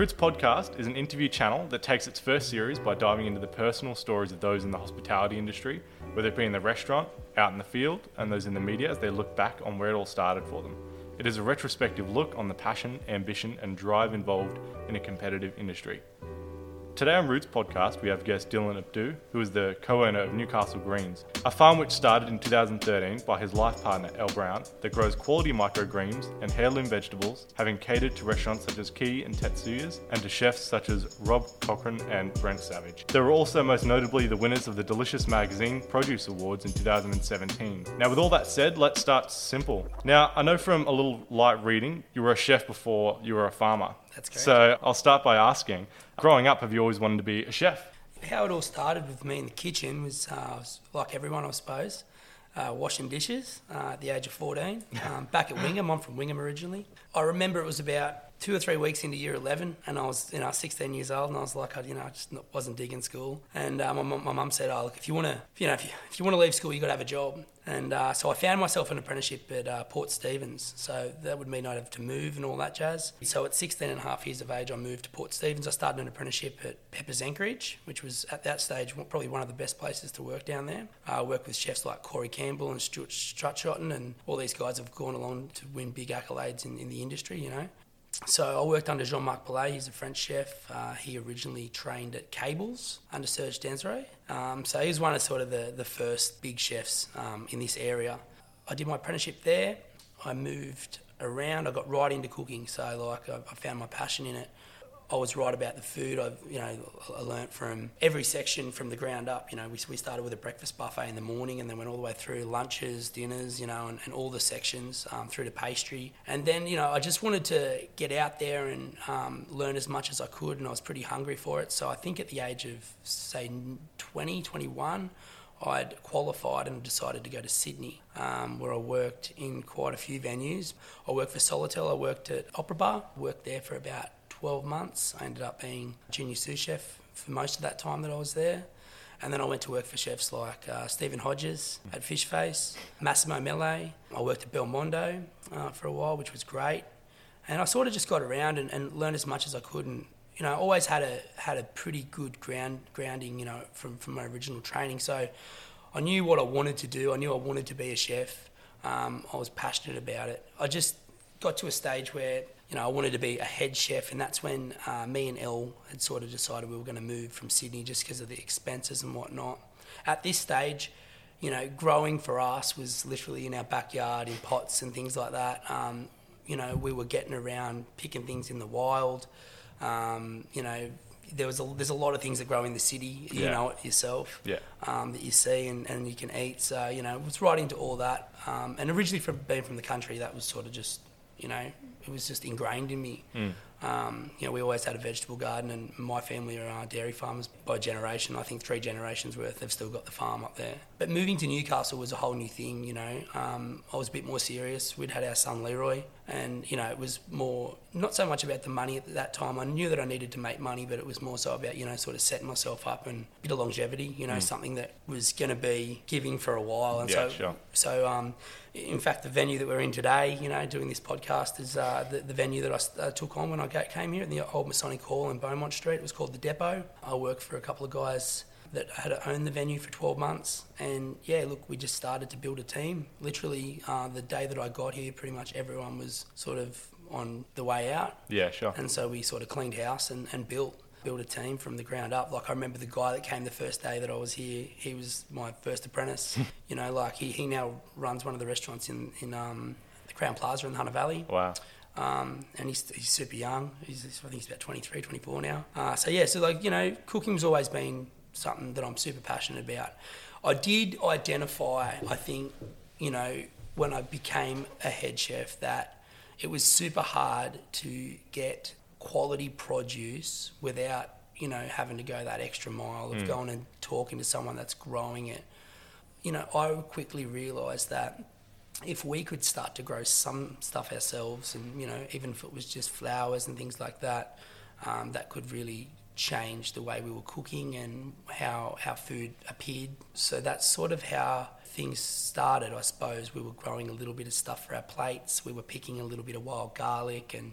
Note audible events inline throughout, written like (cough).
Roots Podcast is an interview channel that takes its first series by diving into the personal stories of those in the hospitality industry, whether it be in the restaurant, out in the field, and those in the media as they look back on where it all started for them. It is a retrospective look on the passion, ambition, and drive involved in a competitive industry. Today on Roots Podcast, we have guest Dylan Abdu, who is the co owner of Newcastle Greens, a farm which started in 2013 by his life partner Elle Brown that grows quality microgreens and heirloom vegetables, having catered to restaurants such as Quay and Tetsuya's and to chefs such as Rob Cochran and Brent Savage. They were also most notably the winners of the Delicious Magazine Produce Awards in 2017. Now, with all that said, let's start simple. Now, I know from a little light reading, you were a chef before you were a farmer. That's correct. So I'll start by asking growing up, have you always wanted to be a chef? How it all started with me in the kitchen was, uh, was like everyone, I suppose, uh, washing dishes uh, at the age of 14. Um, back at Wingham, I'm from Wingham originally. I remember it was about two or three weeks into year 11 and I was, you know, 16 years old and I was like, I, you know, I just not, wasn't digging school. And uh, my, my mum said, oh, look, if you want to, you know, if you, if you want to leave school, you got to have a job. And uh, so I found myself an apprenticeship at uh, Port Stephens. So that would mean I'd have to move and all that jazz. So at 16 and a half years of age, I moved to Port Stephens. I started an apprenticeship at Pepper's Anchorage, which was at that stage probably one of the best places to work down there. Uh, I worked with chefs like Corey Campbell and Stuart Strutshotton, and all these guys have gone along to win big accolades in, in the industry, you know. So I worked under Jean-Marc Bellet. He's a French chef. Uh, he originally trained at Kables under Serge Dansereau. Um, so he was one of sort of the, the first big chefs um, in this area. I did my apprenticeship there. I moved around. I got right into cooking. So like I, I found my passion in it. I was right about the food. I, you know, I learnt from every section from the ground up. You know, we, we started with a breakfast buffet in the morning, and then went all the way through lunches, dinners, you know, and, and all the sections um, through to pastry. And then, you know, I just wanted to get out there and um, learn as much as I could, and I was pretty hungry for it. So I think at the age of say 20, 21. I'd qualified and decided to go to Sydney, um, where I worked in quite a few venues. I worked for Sofitel, I worked at Opera Bar, worked there for about 12 months. I ended up being junior sous chef for most of that time that I was there. And then I went to work for chefs like uh, Stephen Hodges at Fishface, Massimo Mele. I worked at Belmondo uh, for a while, which was great. And I sort of just got around and, and learned as much as I could. And you know, I always had a had a pretty good ground grounding, you know, from from my original training. So I knew what I wanted to do. I knew I wanted to be a chef. Um, I was passionate about it. I just got to a stage where you know, I wanted to be a head chef, and that's when uh, me and Elle had sort of decided we were going to move from Sydney just because of the expenses and whatnot. At this stage, you know, growing for us was literally in our backyard in pots and things like that. Um, you know, we were getting around picking things in the wild. Um, you know, there was a, there's a lot of things that grow in the city. You Yeah. know it yourself. Yeah. Um, that you see and, and you can eat. So you know, it was right into all that. Um, and originally from being from the country, that was sort of just you know, it was just ingrained in me. Um, you know, we always had a vegetable garden, and my family are uh, dairy farmers by generation. I think three generations worth. They've still got the farm up there. But moving to Newcastle was a whole new thing. You know, um, I was a bit more serious. We'd had our son Leroy, and you know, it was more not so much about the money at that time. I knew that I needed to make money, but it was more so about you know, sort of setting myself up and a bit of longevity. You know, something that was going to be giving for a while. And Yeah, so, sure. so, um, in fact, the venue that we're in today, you know, doing this podcast is uh, the, the venue that I uh, took on when I came here in the old Masonic Hall in Beaumont Street. It was called the Depot. I worked for a couple of guys that had owned the venue for 12 months. And yeah, look, we just started to build a team. Literally, uh, the day that I got here, pretty much everyone was sort of on the way out. Yeah, sure. And so we sort of cleaned house and, and built built a team from the ground up. Like I remember the guy that came the first day that I was here, he was my first apprentice. (laughs) you know, like he, he now runs one of the restaurants in, in um, the Crowne Plaza in the Hunter Valley. Wow. Um, and he's, he's super young. He's, I think he's about 23, 24 now. Uh, so yeah, so like, you know, cooking's always been something that I'm super passionate about. I did identify, I think, you know, when I became a head chef that it was super hard to get quality produce without, you know, having to go that extra mile of going and talking to someone that's growing it. You know, I quickly realised that if we could start to grow some stuff ourselves, and you know, even if it was just flowers and things like that, um, that could really change the way we were cooking and how our food appeared. So that's sort of how things started, I suppose. We were growing a little bit of stuff for our plates. We were picking a little bit of wild garlic, and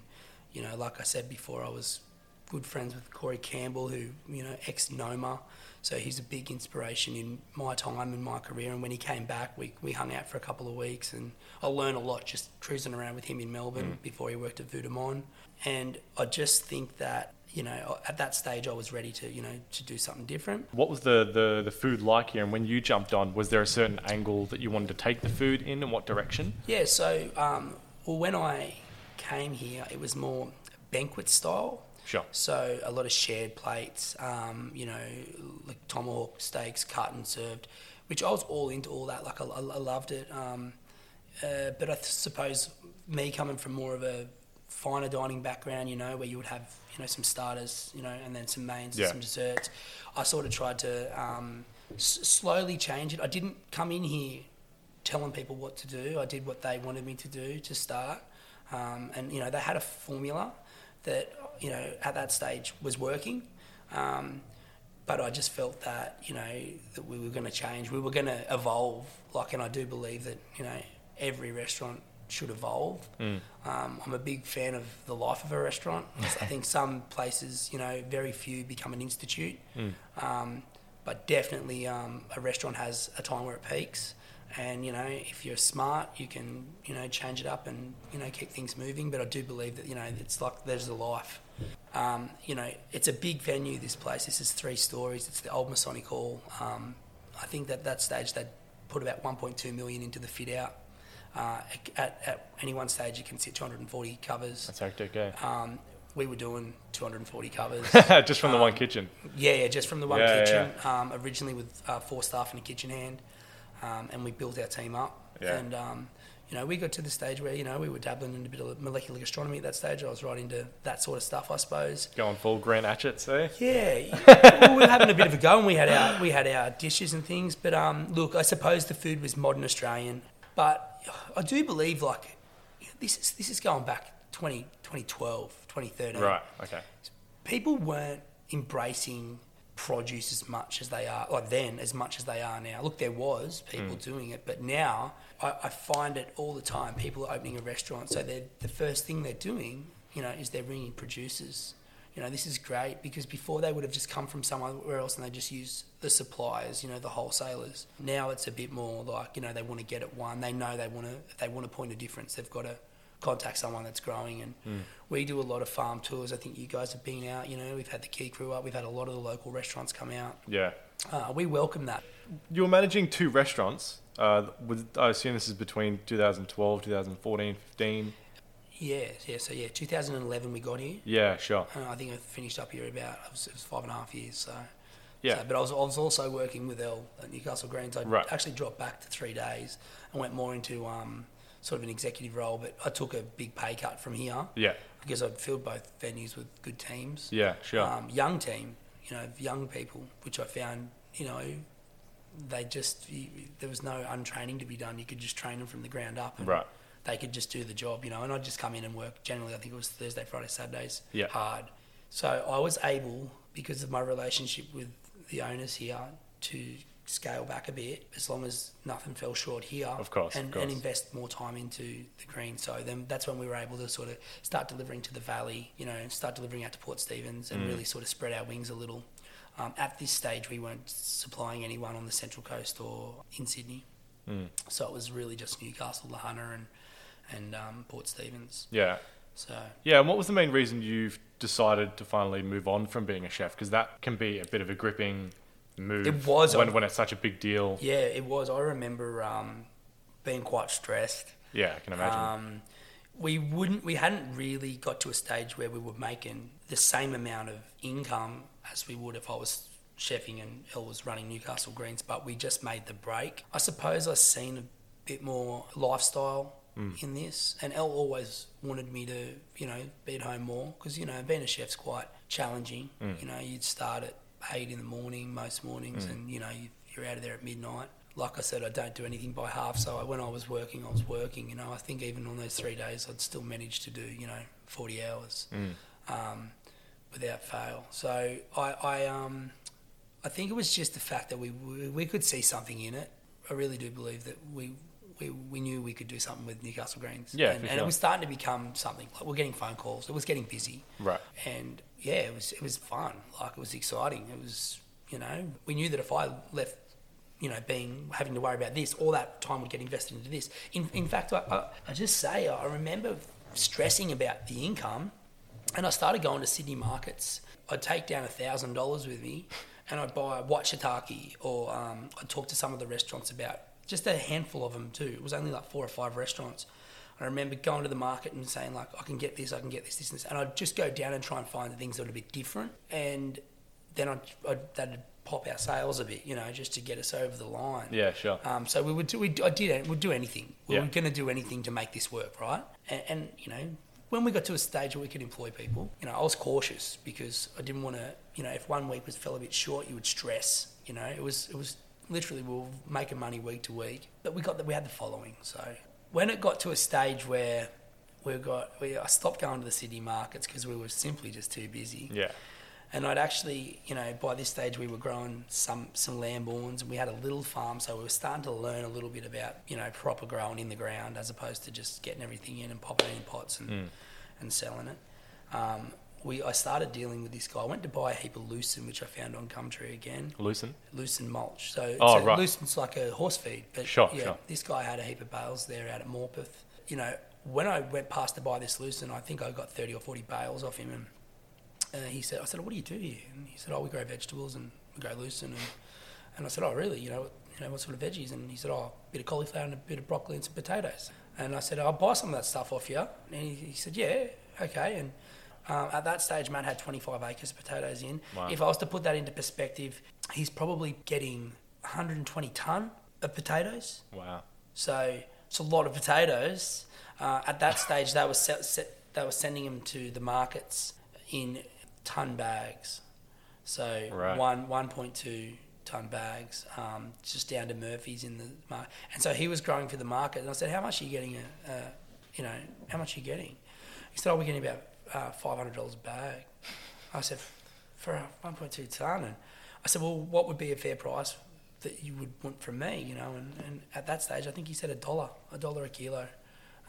you know, like I said before, I was good friends with Corey Campbell, who you know ex Noma, so he's a big inspiration in my time and my career. And when he came back, we we hung out for a couple of weeks, and I learned a lot just cruising around with him in Melbourne mm. before he worked at Vue de monde. And I just think that you know at that stage I was ready to you know to do something different. What was the, the, the food like here? And when you jumped on, was there a certain angle that you wanted to take the food in and what direction? Yeah, so um, well, when I came here, it was more banquet style. Sure. So a lot of shared plates, um, you know, like tomahawk steaks cut and served, which I was all into all that. Like I, I loved it. Um, uh, but I th- suppose me coming from more of a finer dining background, you know, where you would have you know some starters, you know, and then some mains Yeah. and some desserts. I sort of tried to um, s- slowly change it. I didn't come in here telling people what to do. I did what they wanted me to do to start, um, and you know they had a formula that you know at that stage was working. Um, but I just felt that you know that we were going to change. We were going to evolve. Like, and I do believe that you know every restaurant should evolve. Um, I'm a big fan of the life of a restaurant. (laughs) I think some places, you know, very few become an institute. Um, but definitely, um, a restaurant has a time where it peaks. And you know, if you're smart, you can you know change it up and you know keep things moving. But I do believe that you know it's like there's a life. Um, you know, it's a big venue. This place. This is three stories. It's the old Masonic Hall. Um, I think that that stage they put about 1.2 million into the fit out. Uh, at, at any one stage, you can sit 240 covers. That's hectic, yeah. Um, we were doing 240 covers. (laughs) Just from the one um, kitchen. Yeah, yeah, just from the one Yeah, yeah, kitchen. Um, originally with uh, four staff and a kitchen hand, um, and we built our team up. Yeah. And um, you know, we got to the stage where you know we were dabbling in a bit of molecular gastronomy at that stage. I was right into that sort of stuff, I suppose. Going full Grant Achatz there. Yeah, (laughs) well, we were having a bit of a go, and we had our we had our dishes and things. But um, look, I suppose the food was modern Australian, but I do believe like this is this is going back 20, 2012, 2013 Right, okay. people weren't embracing produce as much as they are, like then, as much as they are now. Look, there was people hmm. doing it, but now I, I find it all the time. People are opening a restaurant, so they're, the first thing they're doing, you know, is they're ringing producers. You know, this is great because before they would have just come from somewhere else and they just use the suppliers, you know, the wholesalers. Now it's a bit more like, you know, they want to get it one. They know they want to, if they want to point a difference, they've got to contact someone that's growing. And we do a lot of farm tours. I think you guys have been out. You know, we've had the Quay Crew up. We've had a lot of the local restaurants come out. Yeah. Uh, we welcome that. You were managing two restaurants. Uh, with, I assume this is between 2012, 2014, 15. Yeah, yeah. So yeah, 2011 we got here. Yeah, sure. Uh, I think I finished up here about it was, it was five and a half years. So Yeah. So, but I was, I was also working with Elle at Newcastle Greens. I Right. actually dropped back to three days and went more into um, sort of an executive role. But I took a big pay cut from here Yeah, because I'd filled both venues with good teams. yeah, sure. um, young team, you know, young people, which I found, you know, they just you, there was no untraining to be done. You could just train them from the ground up, and Right. They could just do the job, you know. And I'd just come in and work. Generally, I think it was Thursday, Friday, Saturdays, Yeah. hard. So I was able, because of my relationship with the owners here, to scale back a bit, as long as nothing fell short here. Of course, of and, course. and invest more time into the green. So then that's when we were able to sort of start delivering to the valley, you know, and start delivering out to Port Stephens Mm. and really sort of spread our wings a little. Um, at this stage, we weren't supplying anyone on the Central Coast or in Sydney. Mm. So it was really just Newcastle, Lower Hunter, and, and um, Port Stephens. yeah. So Yeah, and what was the main reason you've decided to finally move on from being a chef? Because that can be a bit of a gripping move. It was when, on- when it's such a big deal. yeah, it was. I remember um, being quite stressed. Yeah, I can imagine. Um, we wouldn't. We hadn't really got to a stage where we were making the same amount of income as we would if I was chefing and Elle was running Newcastle Greens, but we just made the break. I suppose I seen a bit more lifestyle in this, and Elle always wanted me to, you know, be at home more because you know being a chef's quite challenging. You know, you'd start at eight in the morning most mornings, and you know you- you're out of there at midnight like I said, I don't do anything by half. So I, when I was working, I was working. You know, I think even on those three days, I'd still manage to do you know forty hours um, without fail. So I, I, um, I think it was just the fact that we we we could see something in it. I really do believe that we we, we knew we could do something with Newcastle Greens. Yeah, and, and it was starting to become something. Like we're getting phone calls. It was getting busy. Right. And yeah, it was it was fun. Like it was exciting. It was you know we knew that if I left, you know, being having to worry about this, all that time would get invested into this. In in fact, I I, I just say I remember stressing about the income, and I started going to Sydney markets. I'd take down a thousand dollars with me, and I'd buy Watchataki, or um, I'd talk to some of the restaurants about just a handful of them too. It was only like four or five restaurants. I remember going to the market and saying like, I can get this, I can get this, this, and this, and I'd just go down and try and find the things that were a bit different, and then I'd, I'd that'd pop our sales a bit, you know, just to get us over the line. Yeah, sure. Um, so we would do, we, I did, we'd do anything. We Yeah. were going to do anything to make this work, right? And, and, you know, when we got to a stage where we could employ people, you know, I was cautious because I didn't want to, you know, if one week was fell a bit short, you would stress. You know, it was, it was literally we were making money week to week, but we got that we had the following. So when it got to a stage where we got, we, I stopped going to the city markets because we were simply just too busy. Yeah. And I'd actually, you know, by this stage we were growing some some lamborns, and we had a little farm, so we were starting to learn a little bit about, you know, proper growing in the ground as opposed to just getting everything in and popping it in pots and and selling it. Um, we I started dealing with this guy. I went to buy a heap of lucerne, which I found on Gumtree again. Lucen. Lucerne mulch. So it's Oh, a, right. lucerne's like a horse feed. But Sure, yeah, sure. this guy had a heap of bales there out at Morpeth. You know, when I went past to buy this lucerne, I think I got 30 or 40 bales off him. And uh, he said, I said, what do you do here? And he said, oh, we grow vegetables and we grow lucerne. And, and I said, oh, really? You know, what- you know, what sort of veggies? And he said, oh, a bit of cauliflower and a bit of broccoli and some potatoes. And I said, I'll buy some of that stuff off you. And he, he said, yeah, okay. And um, at that stage, Matt had 25 acres of potatoes in. Wow. If I was to put that into perspective, he's probably getting 120 tonne of potatoes. Wow. So it's a lot of potatoes. Uh, at that (laughs) stage, they were they were sending them to the markets in ton bags. So Right. one one point two ton bags, um, just down to Murphy's in the market. And so he was growing for the market. And I said, "How much are you getting? A, a you know, how much are you getting?" He said, "Oh, we're getting about uh, five hundred dollars a bag." I said, "For a one point two ton," and I said, "Well, what would be a fair price that you would want from me?" You know, and, and at that stage, I think he said a dollar, a dollar a kilo,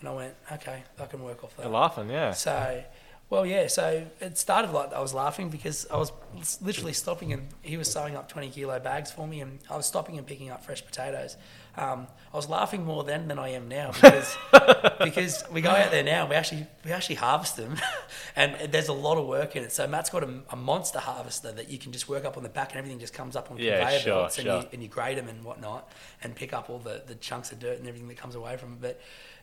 and I went, "Okay, I can work off that." You're laughing, yeah. So, well, yeah. So it started like I was laughing because I was literally stopping and he was sewing up twenty kilo bags for me, and I was stopping and picking up fresh potatoes. Um, I was laughing more then than I am now because (laughs) because we go out there now and we actually we actually harvest them, (laughs) and there's a lot of work in it. So Matt's got a, a monster harvester that you can just work up on the back and everything just comes up on Yeah, conveyor sure, belts and, sure. you, and you grade them and whatnot and pick up all the, the chunks of dirt and everything that comes away from it. But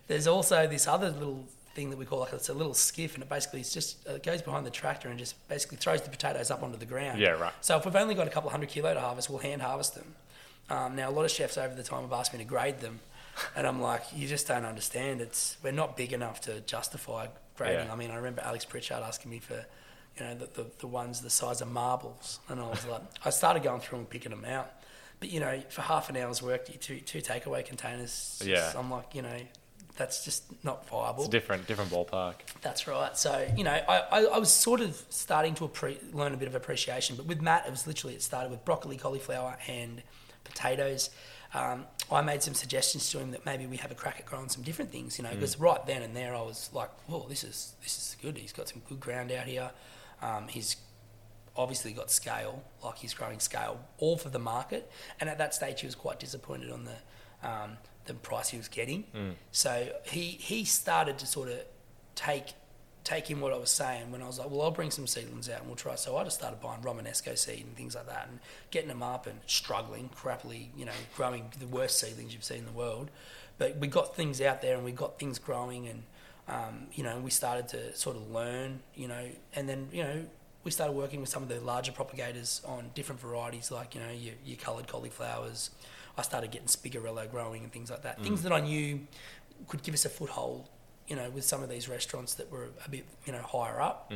there's also this other little thing that we call like it's a little skiff and it basically it's just it goes behind the tractor and just basically throws the potatoes up onto the ground. Yeah, right. So if we've only got a couple hundred kilo to harvest, we'll hand harvest them. Um, now a lot of chefs over the time have asked me to grade them, and I'm like, you just don't understand. It's we're not big enough to justify grading. Yeah. I mean, I remember Alex Pritchard asking me for, you know, the, the, the ones the size of marbles, and I was like, I started going through and picking them out. But you know, for half an hour's work, you two two takeaway containers. Yeah. I'm like, you know, that's just not viable. It's a different, different ballpark. That's right. So you know, I, I, I was sort of starting to appre- learn a bit of appreciation, but with Matt, it was literally it started with broccoli, cauliflower, and potatoes. Um, I made some suggestions to him that maybe we have a crack at growing some different things. You know, because right then and there, I was like, "Oh, this is this is good. He's got some good ground out here. Um, he's obviously got scale, like he's growing scale, all for the market. And at that stage, he was quite disappointed on the um, the price he was getting. So he he started to sort of take take in what I was saying when I was like, well, I'll bring some seedlings out and we'll try. So I just started buying Romanesco seed and things like that and getting them up and struggling, crappily, you know, growing the worst seedlings you've seen in the world. But we got things out there and we got things growing and, um, you know, we started to sort of learn, you know, and then, you know, we started working with some of the larger propagators on different varieties, like, you know, your, your coloured cauliflowers. I started getting spigarello growing and things like that. Things that I knew could give us a foothold, you know, with some of these restaurants that were a bit, you know, higher up.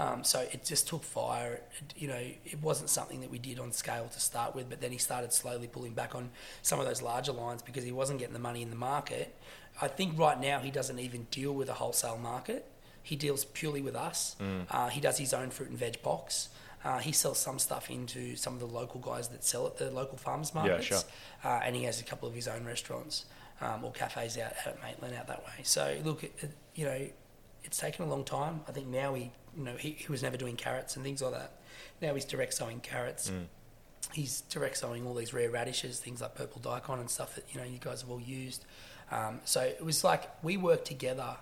Um, so it just took fire. It, you know, it wasn't something that we did on scale to start with, but then he started slowly pulling back on some of those larger lines because he wasn't getting the money in the market. I think right now he doesn't even deal with a wholesale market. He deals purely with us. Uh, he does his own fruit and veg box. Uh, he sells some stuff into some of the local guys that sell at the local farmers markets. Yeah, sure. Uh, and he has a couple of his own restaurants. Um, or cafes out, out at Maitland out that way. So look, it, it, you know, it's taken a long time. I think now he, you know, he, he was never doing carrots and things like that. Now he's direct sowing carrots. Mm. He's direct sowing all these rare radishes, things like purple daikon and stuff that you know you guys have all used. Um, so it was like we worked together.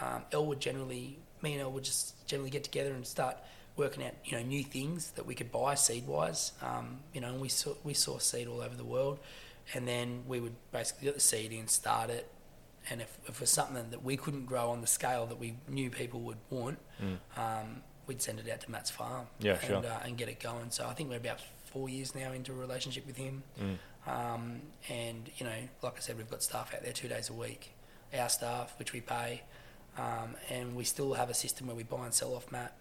Um, Elle would generally, me and Elle would just generally get together and start working out you know new things that we could buy seed wise. Um, you know, and we saw we saw seed all over the world, and then we would basically get the seed in, start it, and if, if it was something that we couldn't grow on the scale that we knew people would want, um, we'd send it out to Matt's farm Yeah, and, sure. uh, and get it going. So I think we're about four years now into a relationship with him. Um, and, you know, like I said, we've got staff out there two days a week, our staff, which we pay. Um, and we still have a system where we buy and sell off Matt.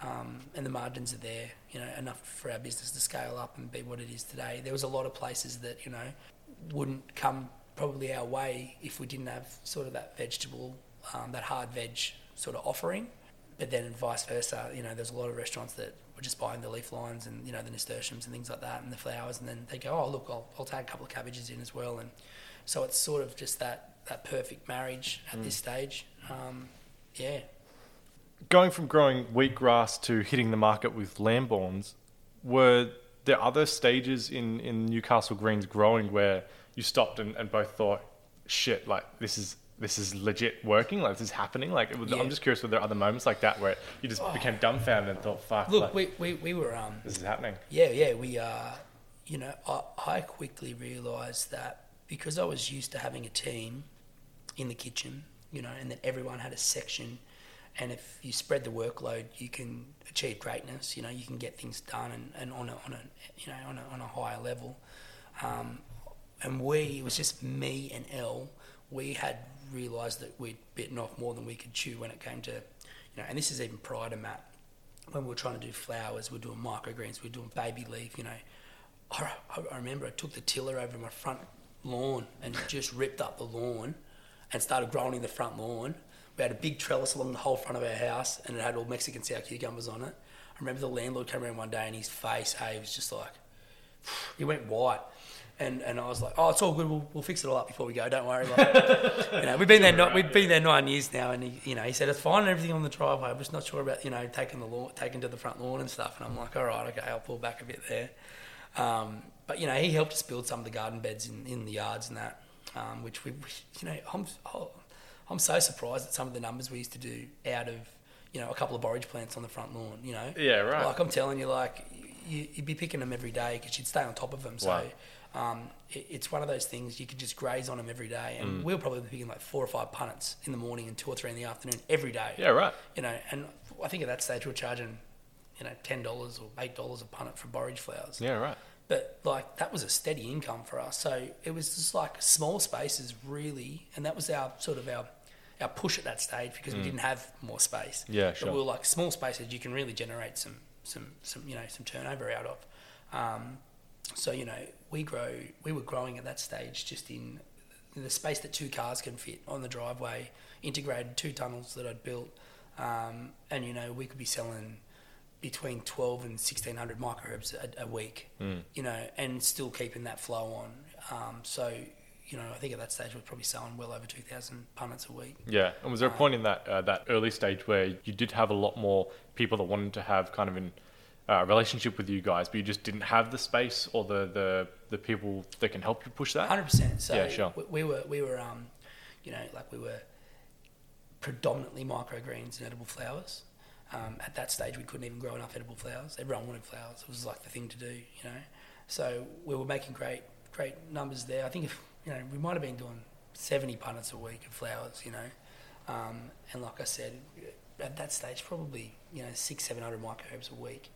Um, and the margins are there, you know, enough for our business to scale up and be what it is today. There was a lot of places that, you know, wouldn't come probably our way if we didn't have sort of that vegetable, um, that hard veg sort of offering. But then vice versa, you know, there's a lot of restaurants that were just buying the leaf lines and, you know, the nasturtiums and things like that and the flowers. And then they go, oh, look, I'll, I'll take a couple of cabbages in as well. And so it's sort of just that, that perfect marriage at this stage. Um, yeah. Going from growing wheatgrass to hitting the market with Lamborns, were there other stages in, in Newcastle Greens growing where you stopped and, and both thought, shit, like this is this is legit working, like this is happening? Like it was, Yeah. I'm just curious, were there other moments like that where you just became dumbfounded and thought, fuck, Look, like, we, we, we were, um, this is happening? Yeah, yeah, we uh, you know, I, I quickly realised that because I was used to having a team in the kitchen, you know, and that everyone had a section, and if you spread the workload, you can achieve greatness. You know, you can get things done and, and on a on a you know on a on a higher level. Um, and we, it was just me and Elle. We had realised that we'd bitten off more than we could chew when it came to, you know, and this is even prior to Matt when we were trying to do flowers, we are doing microgreens, we are doing baby leaf, you know. I, I remember I took the tiller over my front lawn and just ripped up the lawn and started growing in the front lawn. We had a big trellis along the whole front of our house and it had all Mexican sour cucumbers on it. I remember the landlord came around one day and his face, hey, was just like, (sighs) he went white. And, and I was like, oh, it's all good. We'll, we'll fix it all up before we go. Don't worry. Like, (laughs) you know, we've been there. Not, we've been there nine years now, and he, you know, he said it's fine and everything on the driveway. I'm just not sure about you know taking the lawn, taking to the front lawn and stuff. And I'm like, all right, okay, I'll pull back a bit there. Um, but you know, he helped us build some of the garden beds in, in the yards and that, um, which we, we- you know, I'm oh, I'm so surprised at some of the numbers we used to do out of you know a couple of borage plants on the front lawn. You know, Yeah, right. Like I'm telling you, like you, you'd be picking them every day because you'd stay on top of them. So. Wow. Um, it, it's one of those things you could just graze on them every day, and Mm. we'll probably be picking like four or five punnets in the morning and two or three in the afternoon every day. Yeah, right. You know, and I think at that stage we're charging, you know, ten dollars or eight dollars a punnet for borage flowers. Yeah, right. But like that was a steady income for us. So it was just like small spaces really, and that was our sort of our our push at that stage because we didn't have more space. Mm. Yeah, But sure. we were like small spaces you can really generate some some some you know some turnover out of. Um, so you know we grow we were growing at that stage just in the space that two cars can fit on the driveway, integrated two tunnels that I'd built, um, and you know we could be selling between 12 and 1600 microbes a, a week, you know, and still keeping that flow on. Um, so, you know, I think at that stage we're probably selling well over 2,000 punnets a week. Yeah, and was there a point in that uh, that early stage where you did have a lot more people that wanted to have kind of an uh, relationship with you guys, but you just didn't have the space or the, the, the people that can help you push that? 100%. So Yeah, sure. we, we were, we were, um, you know, like we were predominantly microgreens and edible flowers. Um, at that stage, we couldn't even grow enough edible flowers. Everyone wanted flowers. It was like the thing to do, you know. So we were making great, great numbers there. I think if you know, we might have been doing seventy punnets a week of flowers, you know. Um, and like I said, at that stage, probably you know six, seven hundred microbes a week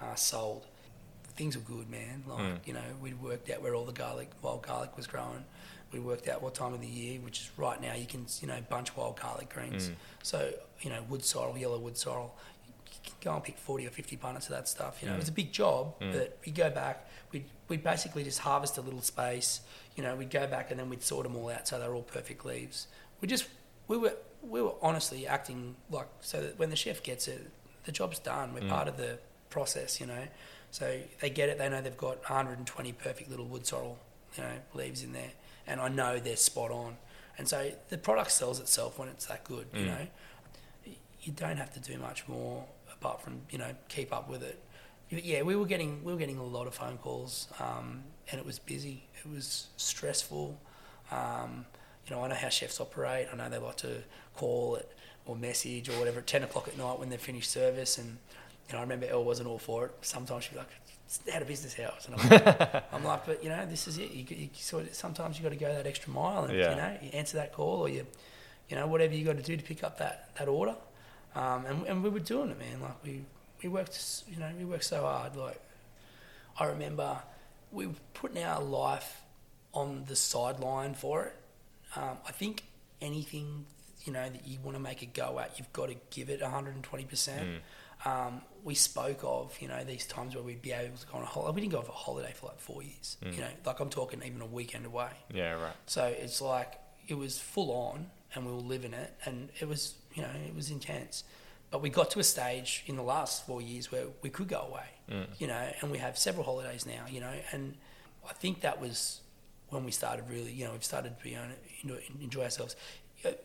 uh, sold. Things were good, man. Like Mm. you know, we'd worked out where all the garlic, wild garlic was growing. We worked out what time of the year, which is right now. You can you know bunch wild garlic greens. Mm. So you know wood sorrel, yellow wood sorrel. You can go and pick forty or fifty punnets of that stuff. You know, Mm. it was a big job, Mm. but we go back. We we basically just harvest a little space. You know, we'd go back and then we'd sort them all out so they're all perfect leaves. We just we were we were honestly acting like so that when the chef gets it, the job's done. We're Mm. part of the process. You know, so they get it. They know they've got 120 perfect little wood sorrel, you know, leaves in there, and I know they're spot on. And so the product sells itself when it's that good, you know. You don't have to do much more apart from you know keep up with it. Yeah, we were getting we were getting a lot of phone calls, um, and it was busy. It was stressful. Um, you know, I know how chefs operate. I know they like to call it or message or whatever at ten o'clock at night when they've finished service. And you know, I remember Elle wasn't all for it. Sometimes she'd be like, "It's out of business hours," and I'm like, (laughs) I'm like, "But you know, this is it. You, you sort of, sometimes you got to go that extra mile, and Yeah. you know, you answer that call or you, you know, whatever you got to do to pick up that that order." Um, and, and we were doing it, man. Like we we worked, you know, we worked so hard. Like I remember we were putting our life on the sideline for it. Um, I think anything you know that you want to make a go at, you've got to give it 120 percent. Um, we spoke of you know these times where we'd be able to go on a holiday. We didn't go on a holiday for like four years. You know, like I'm talking even a weekend away. Yeah, right. So it's like it was full on, and we were living it, and it was you know it was intense. But we got to a stage in the last four years where we could go away, you know, and we have several holidays now, you know, and I think that was when we started really, you know, we've started to be on enjoy, enjoy ourselves.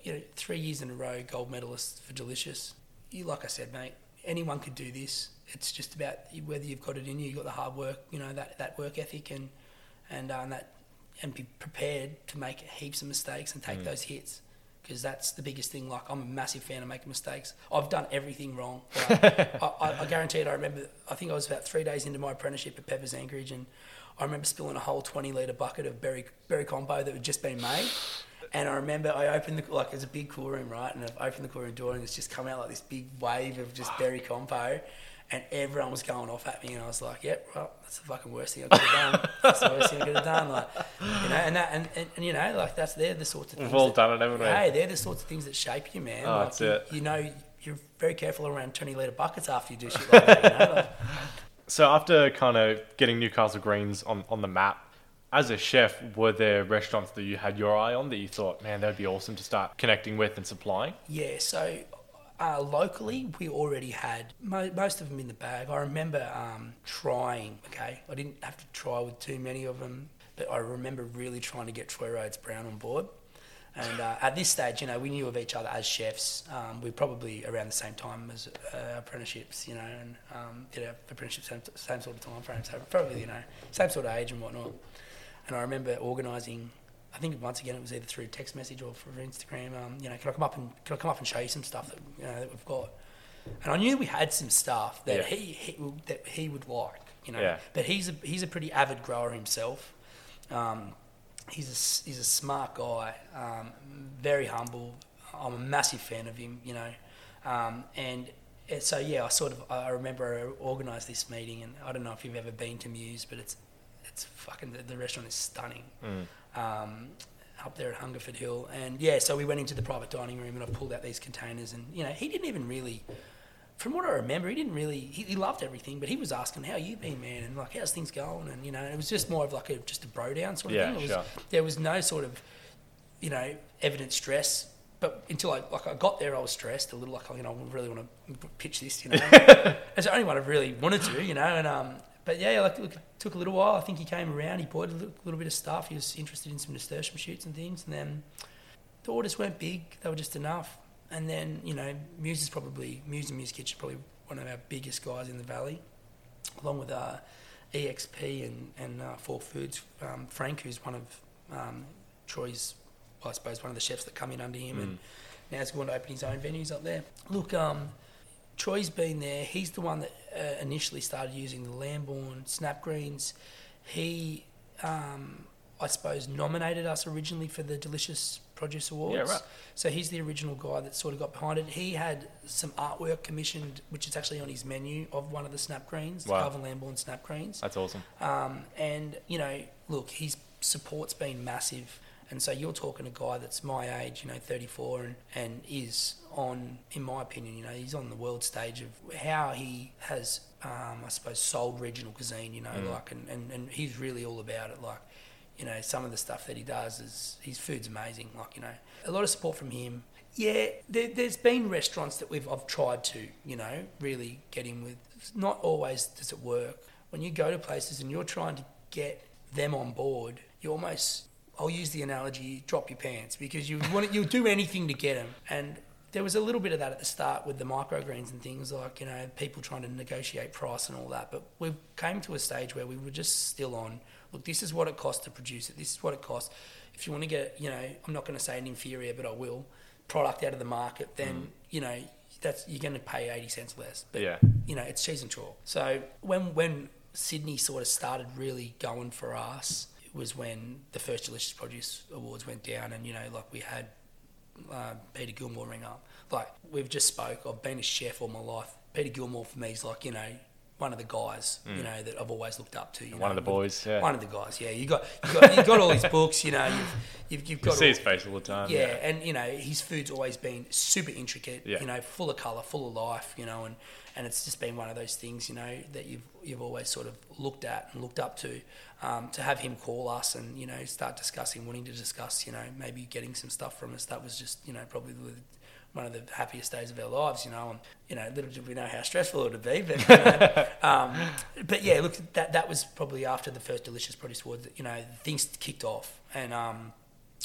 You know, three years in a row, gold medalist for Delicious. You, like I said, mate, anyone could do this. It's just about whether you've got it in you, you've got the hard work, you know, that, that work ethic and and um, that and be prepared to make heaps of mistakes and take those hits because that's the biggest thing. Like I'm a massive fan of making mistakes. I've done everything wrong. (laughs) Like, I, I, I guarantee it. I remember. I think I was about three days into my apprenticeship at Peppers Anchorage, and I remember spilling a whole 20 litre bucket of berry berry combo that had just been made. And I remember I opened the like it's a big cool room, right? And I've opened the cool room door, and it's just come out like this big wave of just berry compo. And everyone was going off at me, and I was like, "Yep, well, that's the fucking worst thing I could have done. (laughs) That's the worst thing I could have done." Like, you know, and that, and, and, and you know, like that's they're the sorts of things We've all that- done it, haven't we? Hey, they're the sorts of things that shape you, man. Oh, like, that's you, it. you know, you're very careful around 20 litre buckets after you do shit like that. You know? like, So after kind of getting Newcastle Greens on, on the map, as a chef, were there restaurants that you had your eye on that you thought, man, that would be awesome to start connecting with and supplying? Yeah, so uh, locally, we already had mo- most of them in the bag. I remember um, trying, okay, I didn't have to try with too many of them, but I remember really trying to get Troy Rhodes Brown on board. And uh, at this stage, you know, we knew of each other as chefs. Um, we were probably around the same time as uh, apprenticeships, you know, and um, did our apprenticeship same, same sort of time frame. So probably, you know, same sort of age and whatnot. And I remember organising. I think once again it was either through text message or through Instagram. Um, you know, can I come up and can I come up and show you some stuff that you know that we've got? And I knew we had some stuff that Yeah. he, he that he would like. You know, Yeah. but he's a he's a pretty avid grower himself. Um, he's a he's a smart guy, um, very humble. I'm a massive fan of him, you know, um, and so yeah, I sort of I remember I organised this meeting, and I don't know if you've ever been to Muse, but it's it's fucking the, the restaurant is stunning. Um, up there at Hungerford Hill, and yeah, so we went into the private dining room, and I pulled out these containers, and you know, he didn't even really from what I remember, he didn't really. He, he loved everything, but he was asking, "How you been, man?" And like, "How's things going?" And you know, it was just more of like a just a bro down sort of Yeah, thing. It was, sure. There was no sort of, you know, evident stress. But until I like I got there, I was stressed a little. Like you know, I really want to pitch this. You know, (laughs) it's the only one I really wanted to. You know, and um, but yeah, like look, it took a little while. I think he came around. He bought a little, little bit of stuff. He was interested in some nasturtium shoots and things, and then the orders weren't big; they were just enough. And then you know, Muse is probably Muse and Muse Kitchen is probably one of our biggest guys in the valley, along with uh, EXP and and uh, Fork Foods. Um, Frank, who's one of um, Troy's, well, I suppose one of the chefs that come in under him, and now he's going to open his own venues up there. Look, um, Troy's been there. He's the one that uh, initially started using the Lamborn snap greens. He, um, I suppose, nominated us originally for the Delicious Produce Awards. Yeah, right. So he's the original guy that sort of got behind it. He had some artwork commissioned, which is actually on his menu of one of the snap greens, the Wow. Calvin Lamborn snap greens. That's awesome. Um, and you know, look, his support's been massive, and so you're talking a guy that's my age, you know, 34, and and is on, in my opinion, you know, he's on the world stage of how he has, um, I suppose, sold regional cuisine, you know, like, and, and and he's really all about it, like. You know, some of the stuff that he does is his food's amazing. Like, you know, a lot of support from him. Yeah, there, there's been restaurants that we've I've tried to, you know, really get in with. Not always does it work. When you go to places and you're trying to get them on board, you almost I'll use the analogy: drop your pants because you want you'll do anything to get them. And there was a little bit of that at the start with the microgreens and things like you know people trying to negotiate price and all that. But we came to a stage where we were just still on. Look, this is what it costs to produce it. This is what it costs. If you want to get, you know, I'm not going to say an inferior, but I will product out of the market. Then Mm. you know that's you're going to pay eighty cents less. But Yeah. you know it's cheese and chalk. So when when Sydney sort of started really going for us, was when the first Delicious Produce Awards went down, and you know like we had uh, Peter Gilmore ring up. Like we've just spoke. I've been a chef all my life. Peter Gilmore for me is like you know one of the guys you know that I've always looked up to. You Mm. One know, of the boys, yeah. One of the guys. Yeah, you got you got, you got all his books. You know, you've you've, you've You got see all, his face all the time. yeah, and you know his food's always been super intricate. Yeah. You know, full of color, full of life. You know, and, and it's just been one of those things. You know that you've you've always sort of looked at and looked up to. Um, to have him call us and you know start discussing, wanting to discuss, you know, maybe getting some stuff from us. That was just you know probably the, one of the happiest days of our lives. You know, and you know little did we know how stressful it would be, but you (laughs) know, um, but yeah, look, that that was probably after the first Delicious Produce Awards. You know, things kicked off and. Um,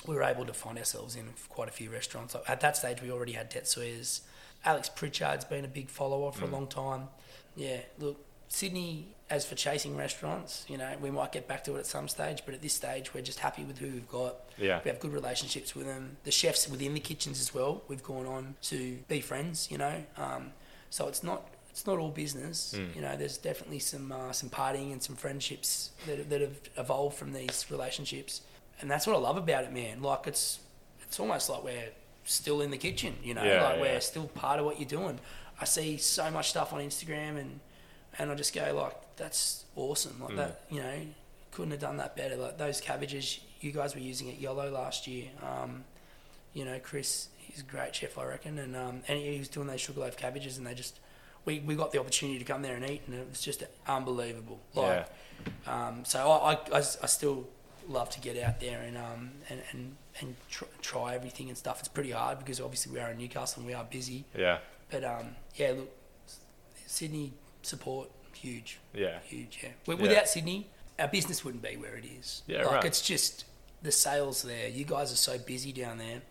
we were able to find ourselves in quite a few restaurants. At that stage, we already had Tetsuya's. Alex Pritchard's been a big follower for a long time. Yeah, look, Sydney, as for chasing restaurants, you know, we might get back to it at some stage, but at this stage, we're just happy with who we've got. Yeah. We have good relationships with them. The chefs within the kitchens as well, we've gone on to be friends, you know. Um, so it's not it's not all business. You know, there's definitely some uh, some partying and some friendships that, that have evolved from these relationships, and that's what I love about it, man. Like it's it's almost like we're still in the kitchen, you know, Yeah, like yeah. we're still part of what you're doing. I see so much stuff on Instagram, and and I just go like, that's awesome. Like that, you know, couldn't have done that better. Like those cabbages you guys were using at Yellow last year. Um, you know, Chris, he's a great chef, I reckon, and um, and he was doing those sugarloaf cabbages, and they just we, we got the opportunity to come there and eat, and it was just unbelievable. Like, um, so I, I, I, still love to get out there and um and and, and tr- try everything and stuff. It's pretty hard because obviously we are in Newcastle and we are busy, Yeah. but um yeah, look, Sydney support huge, Yeah. huge. Yeah, Yeah. without Sydney, our business wouldn't be where it is. Yeah, like right. it's just the sales there. You guys are so busy down there,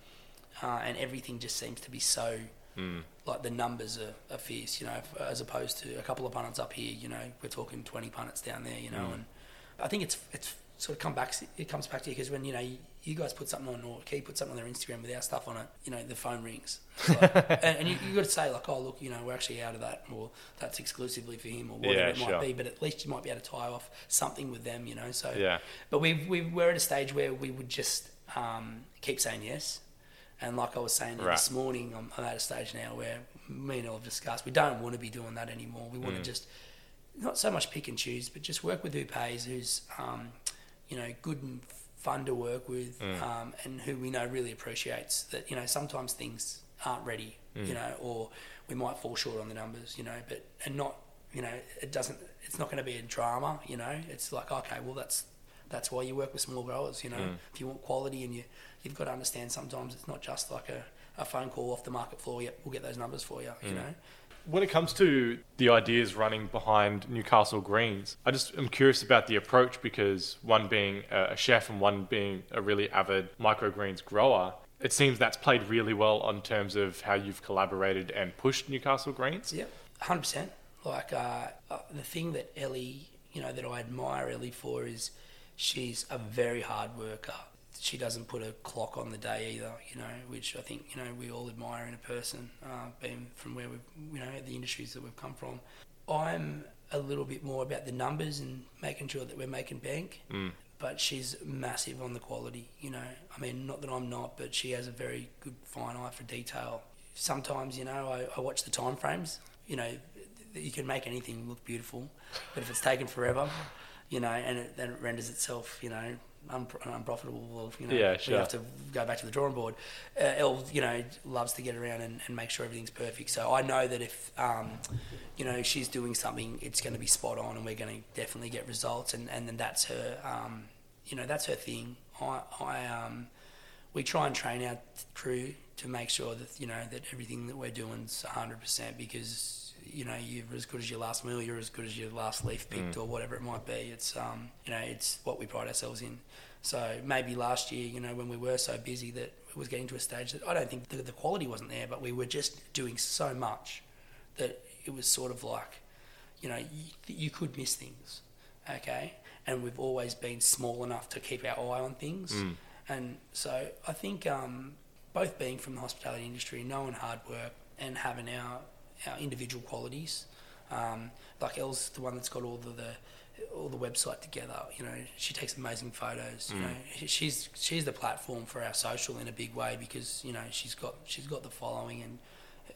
uh, and everything just seems to be so Mm. like the numbers are, are fierce. You know, as opposed to a couple of punnets up here. You know, we're talking twenty punnets down there. You know, Mm. and I think it's it's sort of come back. It comes back to you because when you know you, you guys put something on or Quay put something on their Instagram with our stuff on it, you know, the phone rings, (laughs) like- and, and you, you got to say like, oh look, you know, we're actually out of that, or that's exclusively for him, or whatever Yeah, it might sure. be. But at least you might be able to tie off something with them, you know. So Yeah. but we we were at a stage where we would just um, keep saying yes. And like I was saying Right. this morning, I'm, I'm at a stage now where me and Elle have discussed we don't want to be doing that anymore. We Mm. want to just not so much pick and choose, but just work with who pays, who's um, you know good and fun to work with, Mm. um, and who we know really appreciates that. You know sometimes things aren't ready, Mm. you know, or we might fall short on the numbers, you know, but and not you know it doesn't. It's not going to be a drama, you know. It's like okay, well that's that's why you work with small growers. You know, Mm. if you want quality, and you you've got to understand sometimes it's not just like a, a phone call off the market floor. Yep, we'll get those numbers for you. Mm. You know, When it comes to the ideas running behind Newcastle Greens, I just am curious about the approach because one being a chef and one being a really avid microgreens grower, it seems that's played really well on terms of how you've collaborated and pushed Newcastle Greens. Yep, hundred percent. Like uh, uh, the thing that Ellie, you know, that I admire Ellie for is she's a very hard worker. She doesn't put a clock on the day either, you know, which I think you know we all admire in a person, uh, being from where we've, you know, the industries that we've come from. I'm a little bit more about the numbers and making sure that we're making bank. Mm. But she's massive on the quality, you know. I mean, not that I'm not, but she has a very good fine eye for detail. Sometimes, you know, I, I watch the time frames. You know, th- you can make anything look beautiful, but if it's taken forever, you know, and it, then it renders itself, you know, unpro- unprofitable, well, you know, Yeah, we have to go back to the drawing board. Uh, Elle, you know, loves to get around and, and make sure everything's perfect. So I know that if, um, you know, she's doing something, it's going to be spot on, and we're going to definitely get results. And, and then that's her, um, you know, that's her thing. I, I, um, we try and train our crew to make sure that you know that everything that we're doing is 100% because you know you're as good as your last meal, you're as good as your last leaf picked or whatever it might be. It's um, you know it's what we pride ourselves in. So maybe last year, you know, when we were so busy that it was getting to a stage that I don't think the, the quality wasn't there, but we were just doing so much that it was sort of like, you know, you, you could miss things, okay? And we've always been small enough to keep our eye on things. And so I think um, both being from the hospitality industry, knowing hard work and having our, our individual qualities, um, like Elle's the one that's got all the, the all the website together. You know, she takes amazing photos. You know, she's she's the platform for our social in a big way because you know she's got she's got the following and.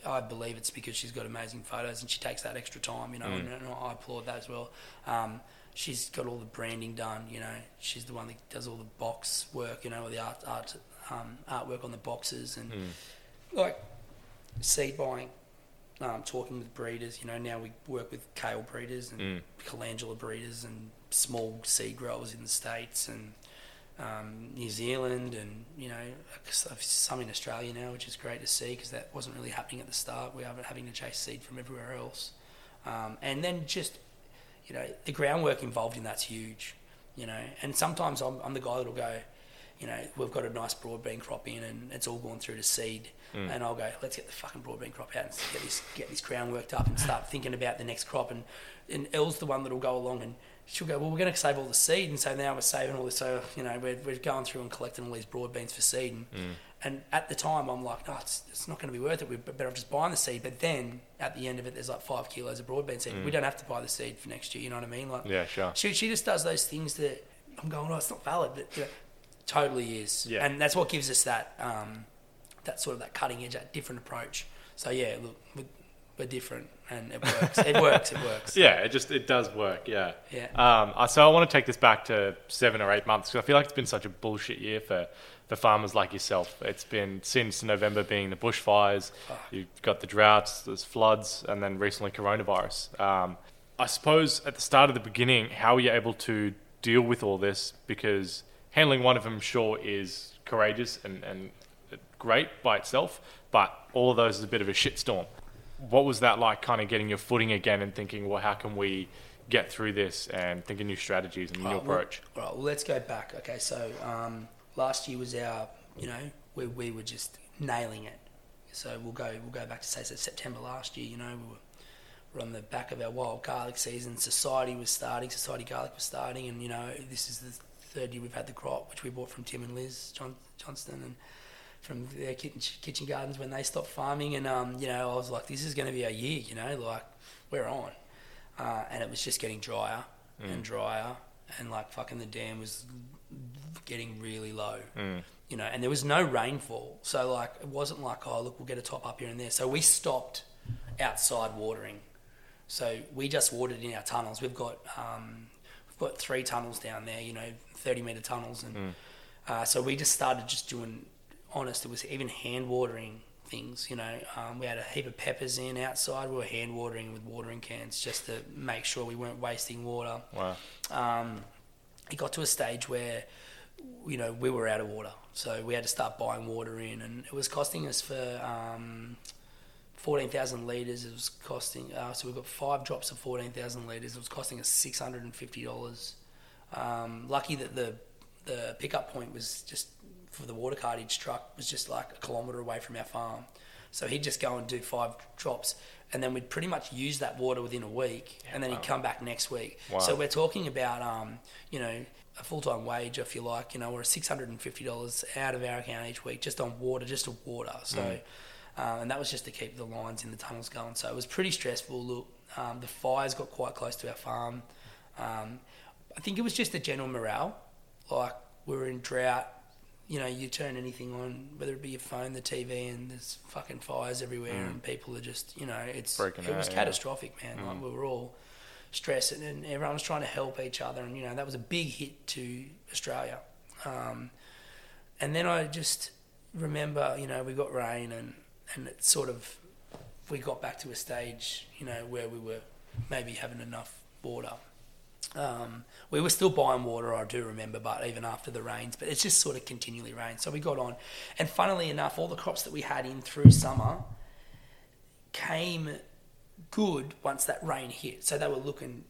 I believe it's because she's got amazing photos and she takes that extra time, you know, and, and I applaud that as well. Um, she's got all the branding done, you know. She's the one that does all the box work, you know, or the art, art um, artwork on the boxes and like seed buying, um, talking with breeders. You know, now we work with kale breeders and calendula breeders and small seed growers in the states and um, New Zealand and you know some in Australia now, which is great to see because that wasn't really happening at the start. We are having to chase seed from everywhere else, um, and then just you know the groundwork involved in that's huge. You know, and sometimes I'm, I'm the guy that'll go, you know, we've got a nice broadbean crop in and it's all gone through to seed, mm. and I'll go, let's get the fucking broadbean crop out and get this get this ground worked up and start thinking about the next crop. And and Elle's the one that'll go along and she'll go, well, we're going to save all the seed, and so now we're saving all this. So you know, we're, we're going through and collecting all these broadbeans for seed, and, mm. and at the time I'm like, no, it's, it's not going to be worth it. We're better off just buying the seed. But then at the end of it, there's like five kilos of broadbean seed. Mm. We don't have to buy the seed for next year. You know what I mean? Like, Yeah, sure. she, she just does those things that I'm going, oh, it's not valid, but you know, totally is. Yeah. And that's what gives us that um, that sort of that cutting edge, that different approach. So yeah, look, we're, we're different, and it works. it works. It works. (laughs) Yeah, it just it does work. Yeah. Yeah. Um, I- so I want to take this back to seven or eight months because I feel like it's been such a bullshit year for, for farmers like yourself. It's been since November being the bushfires, you've got the droughts, there's floods, and then recently coronavirus. Um, I suppose at the start of the beginning, how were you able to deal with all this? Because handling one of them, sure, is courageous and, and great by itself, but all of those is a bit of a shitstorm. What was that like, kind of getting your footing again and thinking, well, how can we get through this and thinking new strategies and new Right, well- approach? All right, well, let's go back. Okay, so um, last year was our, you know, we, we were just nailing it. So we'll go we'll go back to say so September last year. You know, we were, we're on the back of our wild garlic season. Society was starting. Society garlic was starting, and you know, this is the third year we've had the crop, which we bought from Tim and Liz John, Johnston, and from their kitchen, kitchen gardens when they stopped farming. And um, you know, I was like, this is going to be a year. You know, like we're on, uh, and it was just getting drier and drier, and like fucking the dam was getting really low. You know, and there was no rainfall, so like it wasn't like oh look we'll get a top up here and there. So we stopped outside watering. So we just watered in our tunnels. We've got um, got three tunnels down there. You know, thirty meter tunnels, and uh, so we just started just doing. Honest, it was even hand watering things. You know, um, we had a heap of peppers in outside. We were hand watering with watering cans just to make sure we weren't wasting water Wow. um, it got to a stage where you know we were out of water, so we had to start buying water in, and it was costing us for um, fourteen thousand liters. It was costing uh, so we got five drops of fourteen thousand liters. It was costing us six hundred and fifty dollars. Um, lucky that the the pickup point was just for the water cartage truck was just like a kilometre away from our farm. So he'd just go and do five drops, and then we'd pretty much use that water within a week, and then he'd come back next week. Wow. So we're talking about, um, you know, a full time wage, if you like, you know, or six hundred and fifty dollars out of our account each week just on water, just to water. So, um, and that was just to keep the lines in the tunnels going. So it was pretty stressful. Look, um, the fires got quite close to our farm. Um, I think it was just the general morale. Like we were in drought. You know, you turn anything on, whether it be your phone, the TV, and there's fucking fires everywhere, and people are just, you know, it's Freaking it was yeah. catastrophic, man. Like we were all stressed, and, and everyone was trying to help each other, and you know that was a big hit to Australia. Um, and then I just remember, you know, we got rain, and and it sort of we got back to a stage, you know, where we were maybe having enough water. Um, we were still buying water, I do remember, but even after the rains, but it's just sort of continually rained. So we got on, and funnily enough, all the crops that we had in through summer came good once that rain hit. So they were looking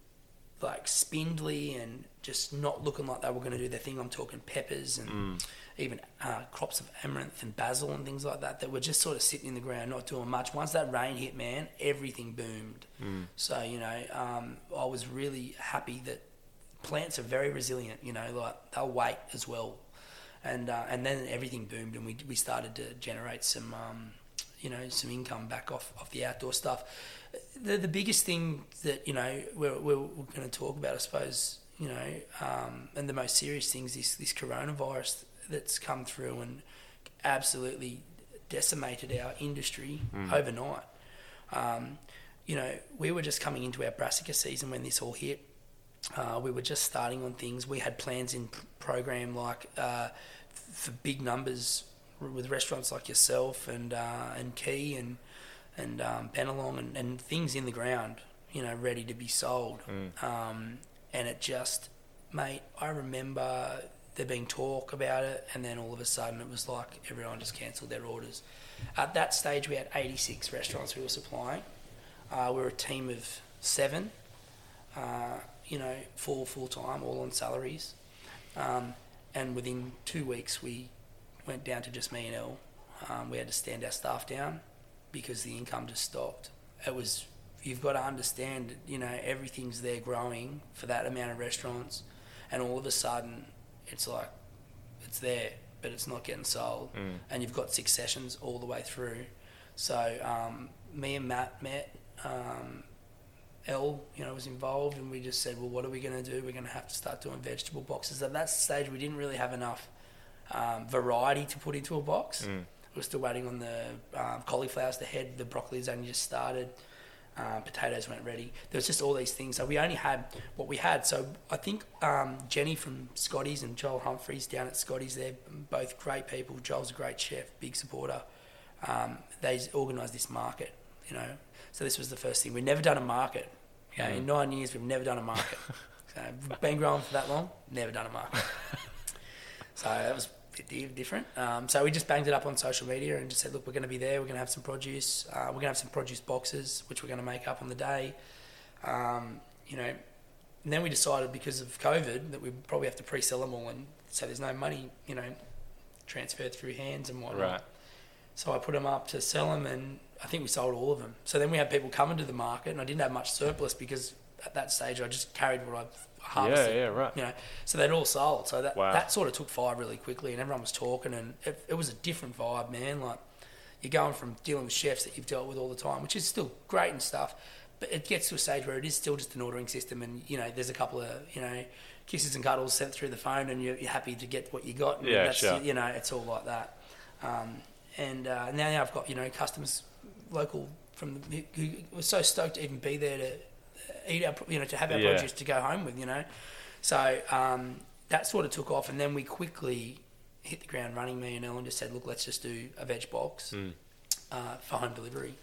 like spindly and just not looking like they were going to do their thing. I'm talking peppers and even uh, crops of amaranth and basil and things like that that were just sort of sitting in the ground, not doing much. Once that rain hit, man, everything boomed. So you know, um, I was really happy that plants are very resilient. You know, like they'll wait as well, and uh, and then everything boomed, and we we started to generate some. Um, you know, some income back off, off the outdoor stuff. The, the biggest thing that, you know, we're, we're, we're going to talk about, I suppose, you know, um, and the most serious things is this coronavirus that's come through and absolutely decimated our industry overnight. Um, you know, we were just coming into our brassica season when this all hit. Uh, we were just starting on things. We had plans in program like uh, for big numbers with restaurants like yourself and uh, and Quay and and um, and, and things in the ground, you know, ready to be sold. Um, and it just, mate, I remember there being talk about it, and then all of a sudden it was like everyone just cancelled their orders. At that stage, we had 86 restaurants we were supplying. Uh, we were a team of seven, uh, you know, four full time, all on salaries. Um, and within two weeks, we went down to just me and Elle. Um, we had to stand our staff down because the income just stopped. It was, you've got to understand, you know, everything's there growing for that amount of restaurants, and all of a sudden, it's like, it's there, but it's not getting sold, and you've got six sessions all the way through. So um, me and Matt met. Um, Elle, you know, was involved, and we just said, well, what are we going to do? We're going to have to start doing vegetable boxes. At that stage, we didn't really have enough um, variety to put into a box. We're still waiting on the um, cauliflowers to head. The broccoli has only just started. Um, potatoes weren't ready. There was just all these things. So we only had what we had. So I think um, Jenny from Scotty's and Joel Humphreys down at Scotty's, they're both great people. Joel's a great chef, big supporter. Um, they organised this market, you know. So this was the first thing. We've never done a market. You know, In nine years, we've never done a market. (laughs) so been growing for that long, never done a market. (laughs) So that was bit different. Um, so we just banged it up on social media and just said, look, we're going to be there. We're going to have some produce. Uh, we're going to have some produce boxes, which we're going to make up on the day. Um, you know, and then we decided because of COVID that we probably have to pre-sell them all, and so there's no money, you know, transferred through hands and whatnot. Right. So I put them up to sell them, and I think we sold all of them. So then we had people coming to the market, and I didn't have much surplus because at that stage I just carried what I harvested. Yeah, yeah, right. You know, so they'd all sold. So that Wow. that sort of took fire really quickly, and everyone was talking, and it, it was a different vibe, man. Like you're going from dealing with chefs that you've dealt with all the time, which is still great and stuff, but it gets to a stage where it is still just an ordering system, and you know, there's a couple of you know kisses and cuddles sent through the phone, and you're, you're happy to get what you got. And Yeah, that's, sure. You know, it's all like that. Um, and uh, now I've got you know customers local from the, who were so stoked to even be there to eat our you know to have our Yeah. produce to go home with you know so um, that sort of took off and then we quickly hit the ground running me and Ellen just said look let's just do a veg box Mm. uh, for home delivery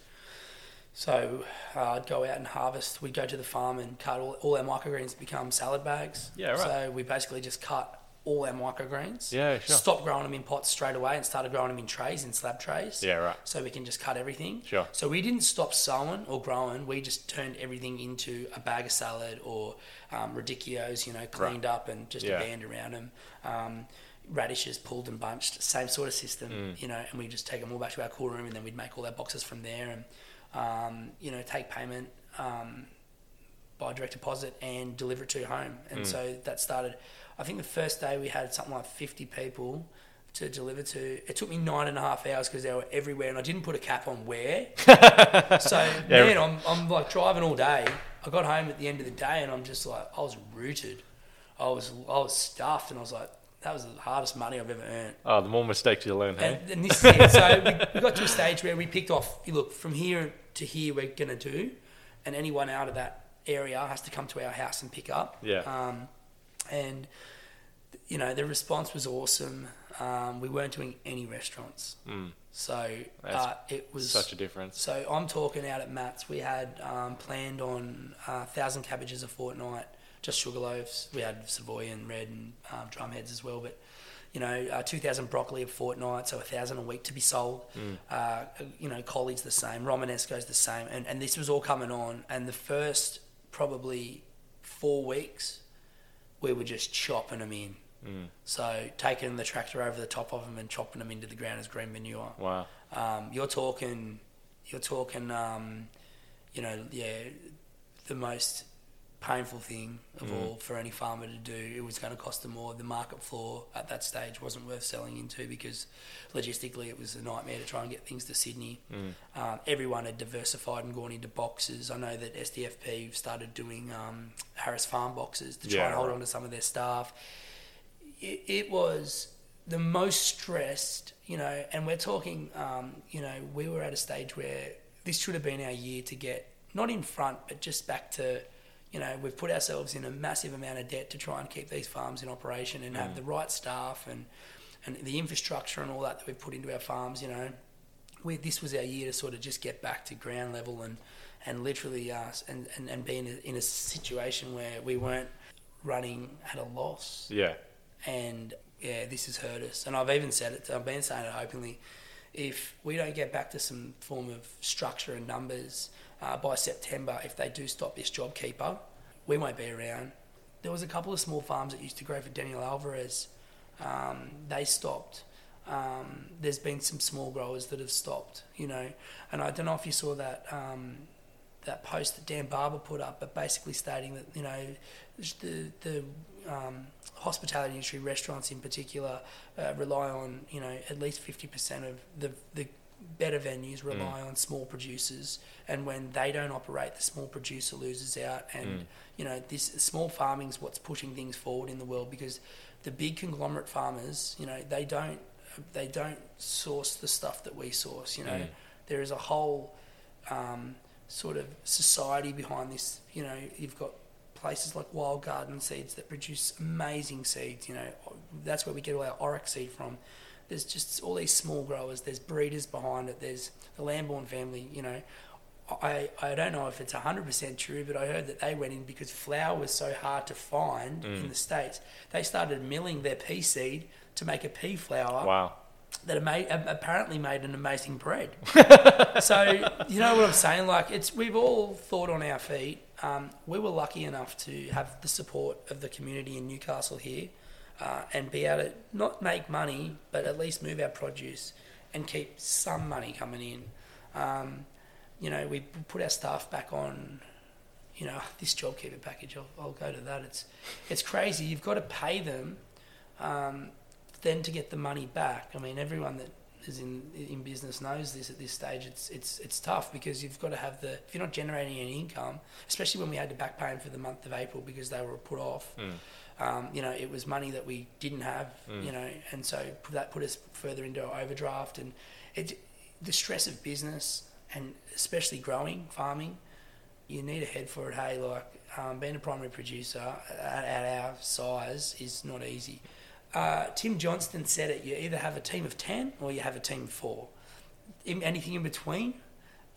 so uh, I'd go out and harvest we'd go to the farm and cut all, all our microgreens become salad bags Yeah, right. so we basically just cut all our microgreens Yeah, sure. stopped growing them in pots straight away and started growing them in trays in slab trays Yeah, right. so we can just cut everything. Sure. So we didn't stop sowing or growing. We just turned everything into a bag of salad or um, radicchios, you know, cleaned up and just Yeah. a band around them. Um, radishes pulled and bunched, same sort of system, Mm. you know, and we just take them all back to our cool room and then we'd make all our boxes from there and, um, you know, take payment um, by direct deposit and deliver it to your home. And Mm. so that started, I think the first day we had something like 50 people to deliver to. It took me nine and a half hours because they were everywhere and I didn't put a cap on where. (laughs) so, Yeah. man, I'm, I'm like driving all day. I got home at the end of the day and I'm just like, I was rooted. I was, I was stuffed and I was like, that was the hardest money I've ever earned. Oh, the more mistakes you learn, hey? And, and this is it. So we, (laughs) we got to a stage where we picked off, you look, from here to here we're going to do, and anyone out of that area has to come to our house and pick up. Yeah. Um, and, you know, the response was awesome. Um, we weren't doing any restaurants. Mm. So uh, it was Such a difference. so I'm talking out at Matt's. We had um, planned on uh, thousand cabbages a fortnight, just sugar loaves. We had Savoy and red and um, drumheads as well. But you know, uh, 2,000 broccoli a fortnight, so 1,000 a week to be sold. Uh, you know, Collie's the same, Romanesco's the same. And, and this was all coming on. And the first probably four weeks, we were just chopping them in. So taking the tractor over the top of them and chopping them into the ground as green manure. Wow. Um, you're talking, you're talking, um, you know, yeah, the most painful thing of all for any farmer to do. It was going to cost them more. The market floor at that stage wasn't worth selling into because logistically it was a nightmare to try and get things to Sydney. Um, everyone had diversified and gone into boxes. I know that SDFP started doing um, Harris Farm boxes to try Yeah, and hold right. on to some of their staff. It, it was the most stressed, you know, and we're talking, um, you know, we were at a stage where this should have been our year to get not in front, but just back to, you know, we've put ourselves in a massive amount of debt to try and keep these farms in operation and have the right staff and and the infrastructure and all that that we've put into our farms, you know. We, this was our year to sort of just get back to ground level and and literally uh, and, and, and be in a, in a situation where we weren't running at a loss Yeah. and yeah, this has hurt us. And I've even said it. I've been saying it openly. If we don't get back to some form of structure and numbers uh, by September, if they do stop this JobKeeper, we won't be around. There was a couple of small farms that used to grow for Daniel Alvarez. Um, they stopped. Um, there's been some small growers that have stopped, you know. And I don't know if you saw that um, that post that Dan Barber put up, but basically stating that you know the the um, hospitality industry, restaurants in particular, uh, rely on you know at least fifty percent of the the better venues rely on small producers, and when they don't operate, the small producer loses out. And you know this small farming is what's pushing things forward in the world because the big conglomerate farmers, you know, they don't they don't source the stuff that we source. You know, Mm. there is a whole um, sort of society behind this. You know, you've got places like Wild Garden Seeds that produce amazing seeds. You know, that's where we get all our orach seed from. There's just all these small growers. There's breeders behind it. There's the Lamborn family. You know, I I don't know if it's hundred percent true, but I heard that they went in because flour was so hard to find in the states. They started milling their pea seed to make a pea flour Wow. that made, apparently made an amazing bread. (laughs) so you know what I'm saying? Like it's we've all thought on our feet. Um, we were lucky enough to have the support of the community in Newcastle here, uh, and be able to not make money, but at least move our produce and keep some money coming in. Um, you know, we put our staff back on. You know, (laughs) this JobKeeper package. I'll, I'll go to that. It's it's crazy. You've got to pay them um, then to get the money back. I mean, everyone that is in in business knows this at this stage. It's it's it's tough because you've got to have the if you're not generating any income, especially when we had to back pay them for the month of April because they were put off. Um, you know, it was money that we didn't have. You know, and so that put us further into our overdraft and it the stress of business and especially growing farming. You need a head for it. Hey, like um, being a primary producer at, at our size is not easy. Uh, Tim Johnston said it. You either have a team of ten or you have a team of four. In, anything in between,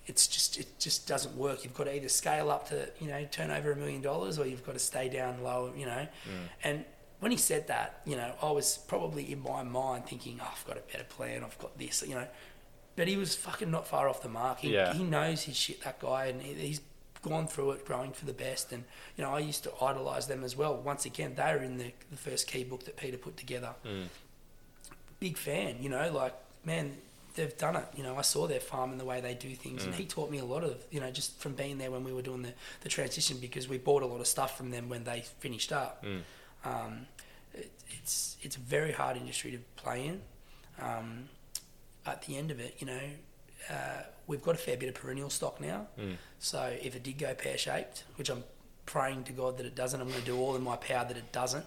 it's just it just doesn't work. You've got to either scale up to you know turn over a million dollars, or you've got to stay down low. You know, mm. and when he said that, you know, I was probably in my mind thinking, oh, I've got a better plan. I've got this. You know, but he was fucking not far off the mark. He, Yeah. he knows his shit. That guy, and he, he's gone through it, growing for the best. And you know, I used to idolise them as well. Once again, they were in the, the first Quay book that Peter put together. Mm. Big fan, you know, like man, they've done it. You know, I saw their farm and the way they do things, and he taught me a lot of you know just from being there when we were doing the, the transition because we bought a lot of stuff from them when they finished up. Um, it, it's it's a very hard industry to play in. Um, at the end of it, you know, uh, we've got a fair bit of perennial stock now. So if it did go pear shaped, which I'm praying to God that it doesn't, I'm going to do all in my power that it doesn't.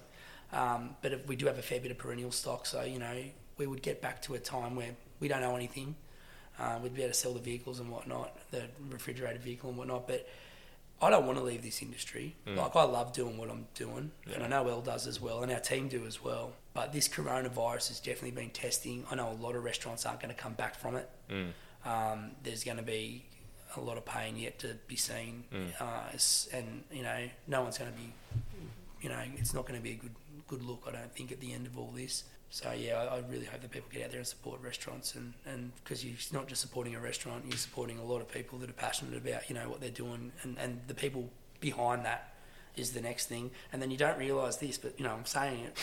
Um, but if we do have a fair bit of perennial stock, so you know, we would get back to a time where we don't know anything. Uh, we'd be able to sell the vehicles and whatnot, the refrigerated vehicle and whatnot. But I don't want to leave this industry. Like I love doing what I'm doing, and I know Elle does as well, and our team do as well. But this coronavirus has definitely been testing. I know a lot of restaurants aren't going to come back from it. Um, there's going to be a lot of pain yet to be seen, uh, and you know, no one's going to be, you know, it's not going to be a good good look. I don't think at the end of all this. So yeah, I, I really hope that people get out there and support restaurants, and and because you're not just supporting a restaurant, you're supporting a lot of people that are passionate about you know what they're doing, and and the people behind that is the next thing. And then you don't realise this, but you know I'm saying it.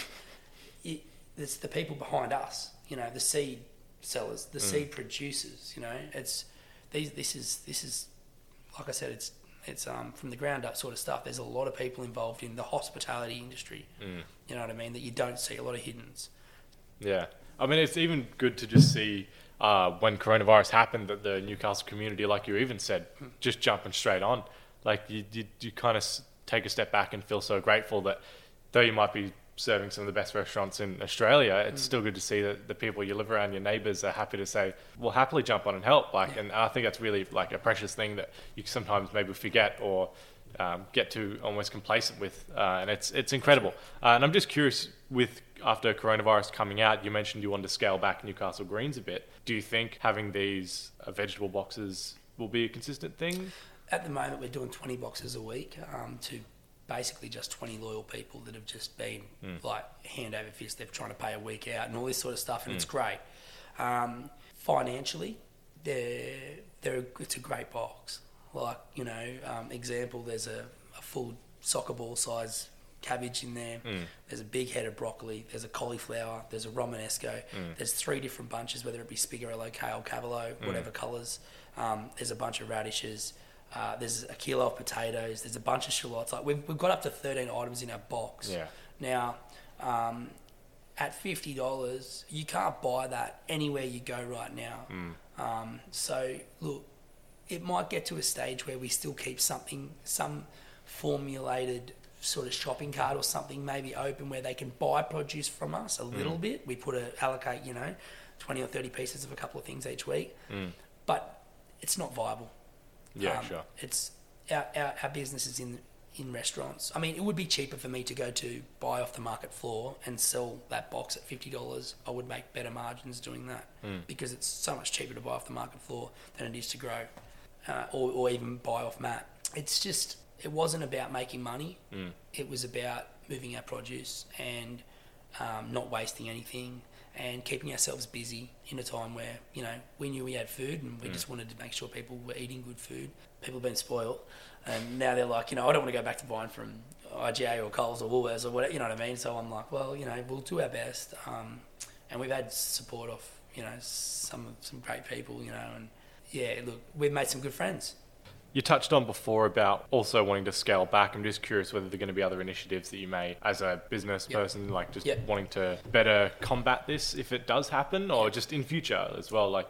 it it's the people behind us, you know, the seed sellers, the mm. seed producers. You know, it's these. This is this is like I said, it's it's um, from the ground up sort of stuff. There's a lot of people involved in the hospitality industry. You know what I mean? That you don't see a lot of hiddens. Yeah. I mean, it's even good to just see uh, when coronavirus happened that the Newcastle community, like you even said, just jumping straight on. Like you, you, you kind of take a step back and feel so grateful that though you might be serving some of the best restaurants in Australia, it's still good to see that the people you live around, your neighbours, are happy to say, "We'll happily jump on and help." Like, and I think that's really like a precious thing that you sometimes maybe forget or um, get to almost complacent with, uh, and it's it's incredible. Uh, and I'm just curious with after coronavirus coming out, you mentioned you wanted to scale back Newcastle Greens a bit. Do you think having these uh, vegetable boxes will be a consistent thing? At the moment, we're doing 20 boxes a week um, to basically just 20 loyal people that have just been like hand over fist. They're trying to pay a week out and all this sort of stuff, and it's great. Um, financially, they're, they're, it's a great box. Like, you know, um, example, there's a, a full soccer ball size cabbage in there. There's a big head of broccoli. There's a cauliflower. There's a romanesco. There's three different bunches, whether it be spigarello, kale, cavolo, whatever colours. Um, there's a bunch of radishes. Uh, there's a kilo of potatoes. There's a bunch of shallots. Like we've, we've got up to 13 items in our box. Yeah. Now, um, at fifty dollars, you can't buy that anywhere you go right now. Um, so look, it might get to a stage where we still keep something, some formulated sort of shopping cart or something maybe open where they can buy produce from us a little bit. We put a allocate, you know, twenty or thirty pieces of a couple of things each week, but it's not viable. Yeah, Um, sure. It's our, our, our business is in in restaurants. I mean, it would be cheaper for me to go to buy off the market floor and sell that box at fifty dollars. I would make better margins doing that because it's so much cheaper to buy off the market floor than it is to grow, uh, or, or even buy off Matt. It's just it wasn't about making money. It was about moving our produce and um, not wasting anything and keeping ourselves busy in a time where you know we knew we had food and we just wanted to make sure people were eating good food. People have been spoiled, and now they're like, you know, I don't want to go back to buying from IGA or Coles or Woolworths or whatever. You know what I mean? So I'm like, well, you know, we'll do our best. Um, and we've had support of you know some some great people, you know, and yeah, look, we've made some good friends. You touched on before about also wanting to scale back. I'm just curious whether there are going to be other initiatives that you may, as a business Yep. person, like just Yep. wanting to better combat this if it does happen, or just in future as well. Like,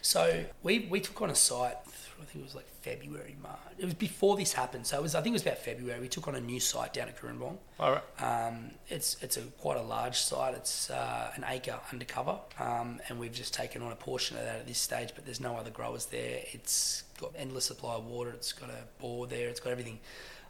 So we, we took on a site. I think it was like February, March. It was before this happened. So it was. I think it was about February. We took on a new site down at Cooranbong. all right, Um, it's it's a quite a large site. It's uh, an acre undercover, um, and we've just taken on a portion of that at this stage. But there's no other growers there. It's got endless supply of water. It's got a bore there. It's got everything.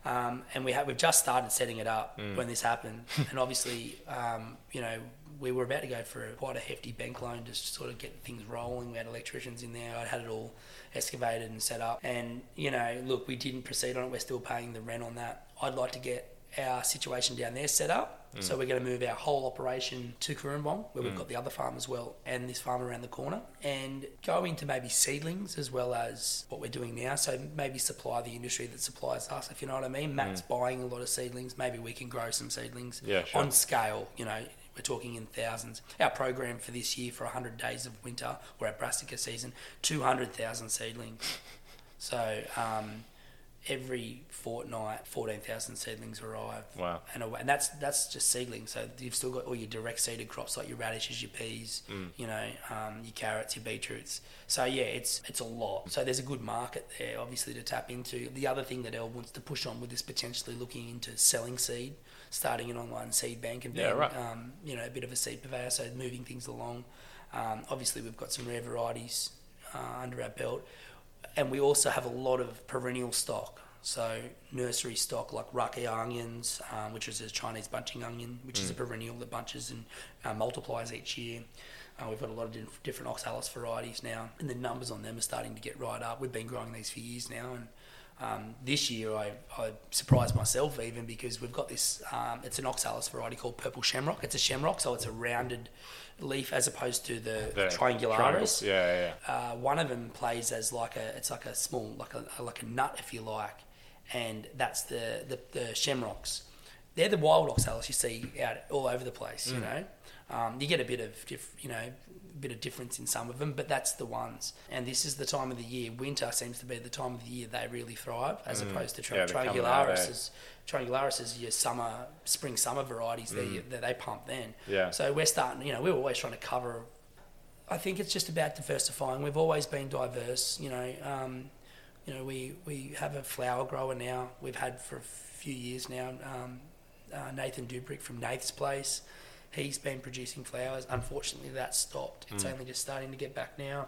Um, and we have we've just started setting it up when this happened. (laughs) and obviously, um, you know, we were about to go for quite a hefty bank loan just to sort of get things rolling. We had electricians in there. I'd had it all excavated and set up. And you know, look, we didn't proceed on it. We're still paying the rent on that. I'd like to get our situation down there set up. Mm. So we're going to move our whole operation to Cooranbong, where we've mm. got the other farm as well, and this farm around the corner, and go into maybe seedlings as well as what we're doing now. So maybe supply the industry that supplies us, if you know what I mean. Matt's mm. buying a lot of seedlings. Maybe we can grow some seedlings Yeah, sure. on scale. You know, we're talking in thousands. Our program for this year for 100 days of winter, or our brassica season, 200,000 seedlings. So um, every fortnight, 14,000 seedlings arrive. Wow. And, and that's that's just seedlings. So you've still got all your direct seeded crops like your radishes, your peas, you know, um, your carrots, your beetroots. So yeah, it's it's a lot. So there's a good market there, obviously, to tap into. The other thing that Elle wants to push on with is potentially looking into selling seed, starting an online seed bank and being, Yeah, right. um, you know, a bit of a seed purveyor, so moving things along. Um, obviously, we've got some rare varieties uh, under our belt, and we also have a lot of perennial stock. So nursery stock like rakkyo onions, um, which is a Chinese bunching onion, which is a perennial that bunches and uh, multiplies each year. Uh, we've got a lot of diff- different oxalis varieties now, and the numbers on them are starting to get right up. We've been growing these for years now, and Um, this year, I, I surprised myself even because we've got this. Um, it's an oxalis variety called purple shamrock. It's a shamrock, so it's a rounded leaf as opposed to the, The triangularis. Yeah, yeah. Uh, one of them plays as like a. It's like a small, like a like a nut, if you like, and that's the the, the shamrocks. They're the wild oxalis you see out all over the place. Mm. You know, um, you get a bit of diff, you know, bit of difference in some of them, but that's the ones. And this is the time of the year. Winter seems to be the time of the year they really thrive, as opposed to Mm. Yeah, out, triangularis. eh? is Triangularis is your summer, spring, summer varieties that, that they pump then. Mm. Yeah. So we're starting. You know, we're always trying to cover I think it's just about diversifying. We've always been diverse. You know, um, you know, we, we have a flower grower now. We've had for a few years now. Um, uh, Nathan Dubrick from Nath's Place. He's been producing flowers. Unfortunately, that stopped. It's mm. only just starting to get back now.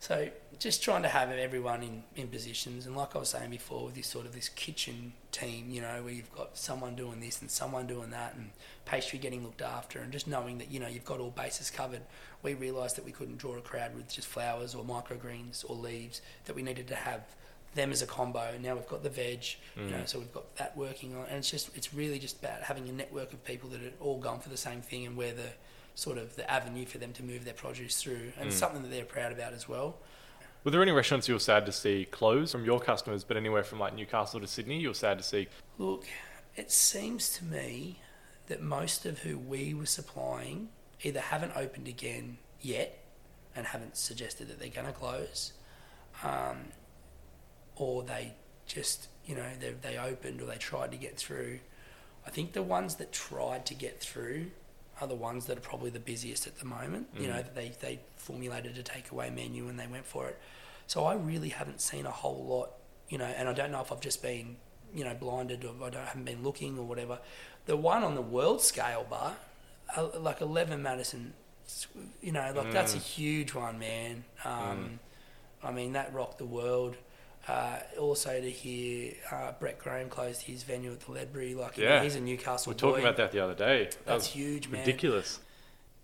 So just trying to have everyone in, in positions, and like I was saying before, with this sort of this kitchen team, you know, where you've got someone doing this and someone doing that, and pastry getting looked after, and just knowing that you know you've got all bases covered. We realised that we couldn't draw a crowd with just flowers or microgreens or leaves; that we needed to have them as a combo. Now we've got the veg, you know, so we've got that working on, and it's just it's really just about having a network of people that are all gone for the same thing, and we're the sort of the avenue for them to move their produce through, and something that they're proud about as well. Were there any restaurants you were sad to see close from your customers, but anywhere from like Newcastle to Sydney, you were sad to see? Look, it seems to me that most of who we were supplying either haven't opened again yet and haven't suggested that they're going to close, um, or they just, you know, they, they opened or they tried to get through. I think the ones that tried to get through are the ones that are probably the busiest at the moment. You know, they, they formulated a takeaway menu and they went for it. So I really haven't seen a whole lot, you know, and I don't know if I've just been, you know, blinded or I don't, haven't been looking or whatever. The one on the world scale bar, uh, like 11 Madison, you know, like that's a huge one, man. Um, I mean, that rocked the world. Uh, also to hear uh, Brett Graham closed his venue at the Ledbury, like you know, Yeah. he's a Newcastle We were talking boy. about that the other day. That That's huge, man. ridiculous.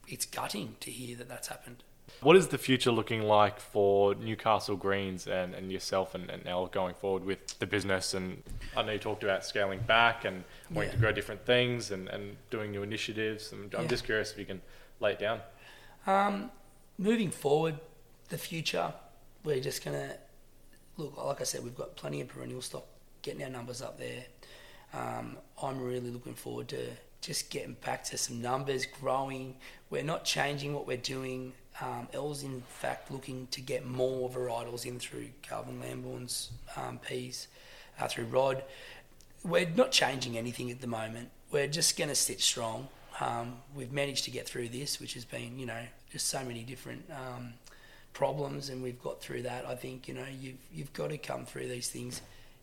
It's gutting to hear that that's happened. What is the future looking like for Newcastle Greens and, and yourself and, and Elle going forward with the business? And I know you talked about scaling back and wanting Yeah. to grow different things and, and doing new initiatives. And I'm Yeah. just curious if you can lay it down. Um, moving forward, the future, we're just going to look, like I said, we've got plenty of perennial stock, getting our numbers up there. Um, I'm really looking forward to just getting back to some numbers, growing. We're not changing what we're doing. Um, Elle's, in fact, looking to get more varietals in through Calvin Lamborn's um, peas, uh, through Rod. We're not changing anything at the moment. We're just going to sit strong. Um, we've managed to get through this, which has been, you know, just so many different um, problems, and we've got through that. I think, you know, you've you've got to come through these things,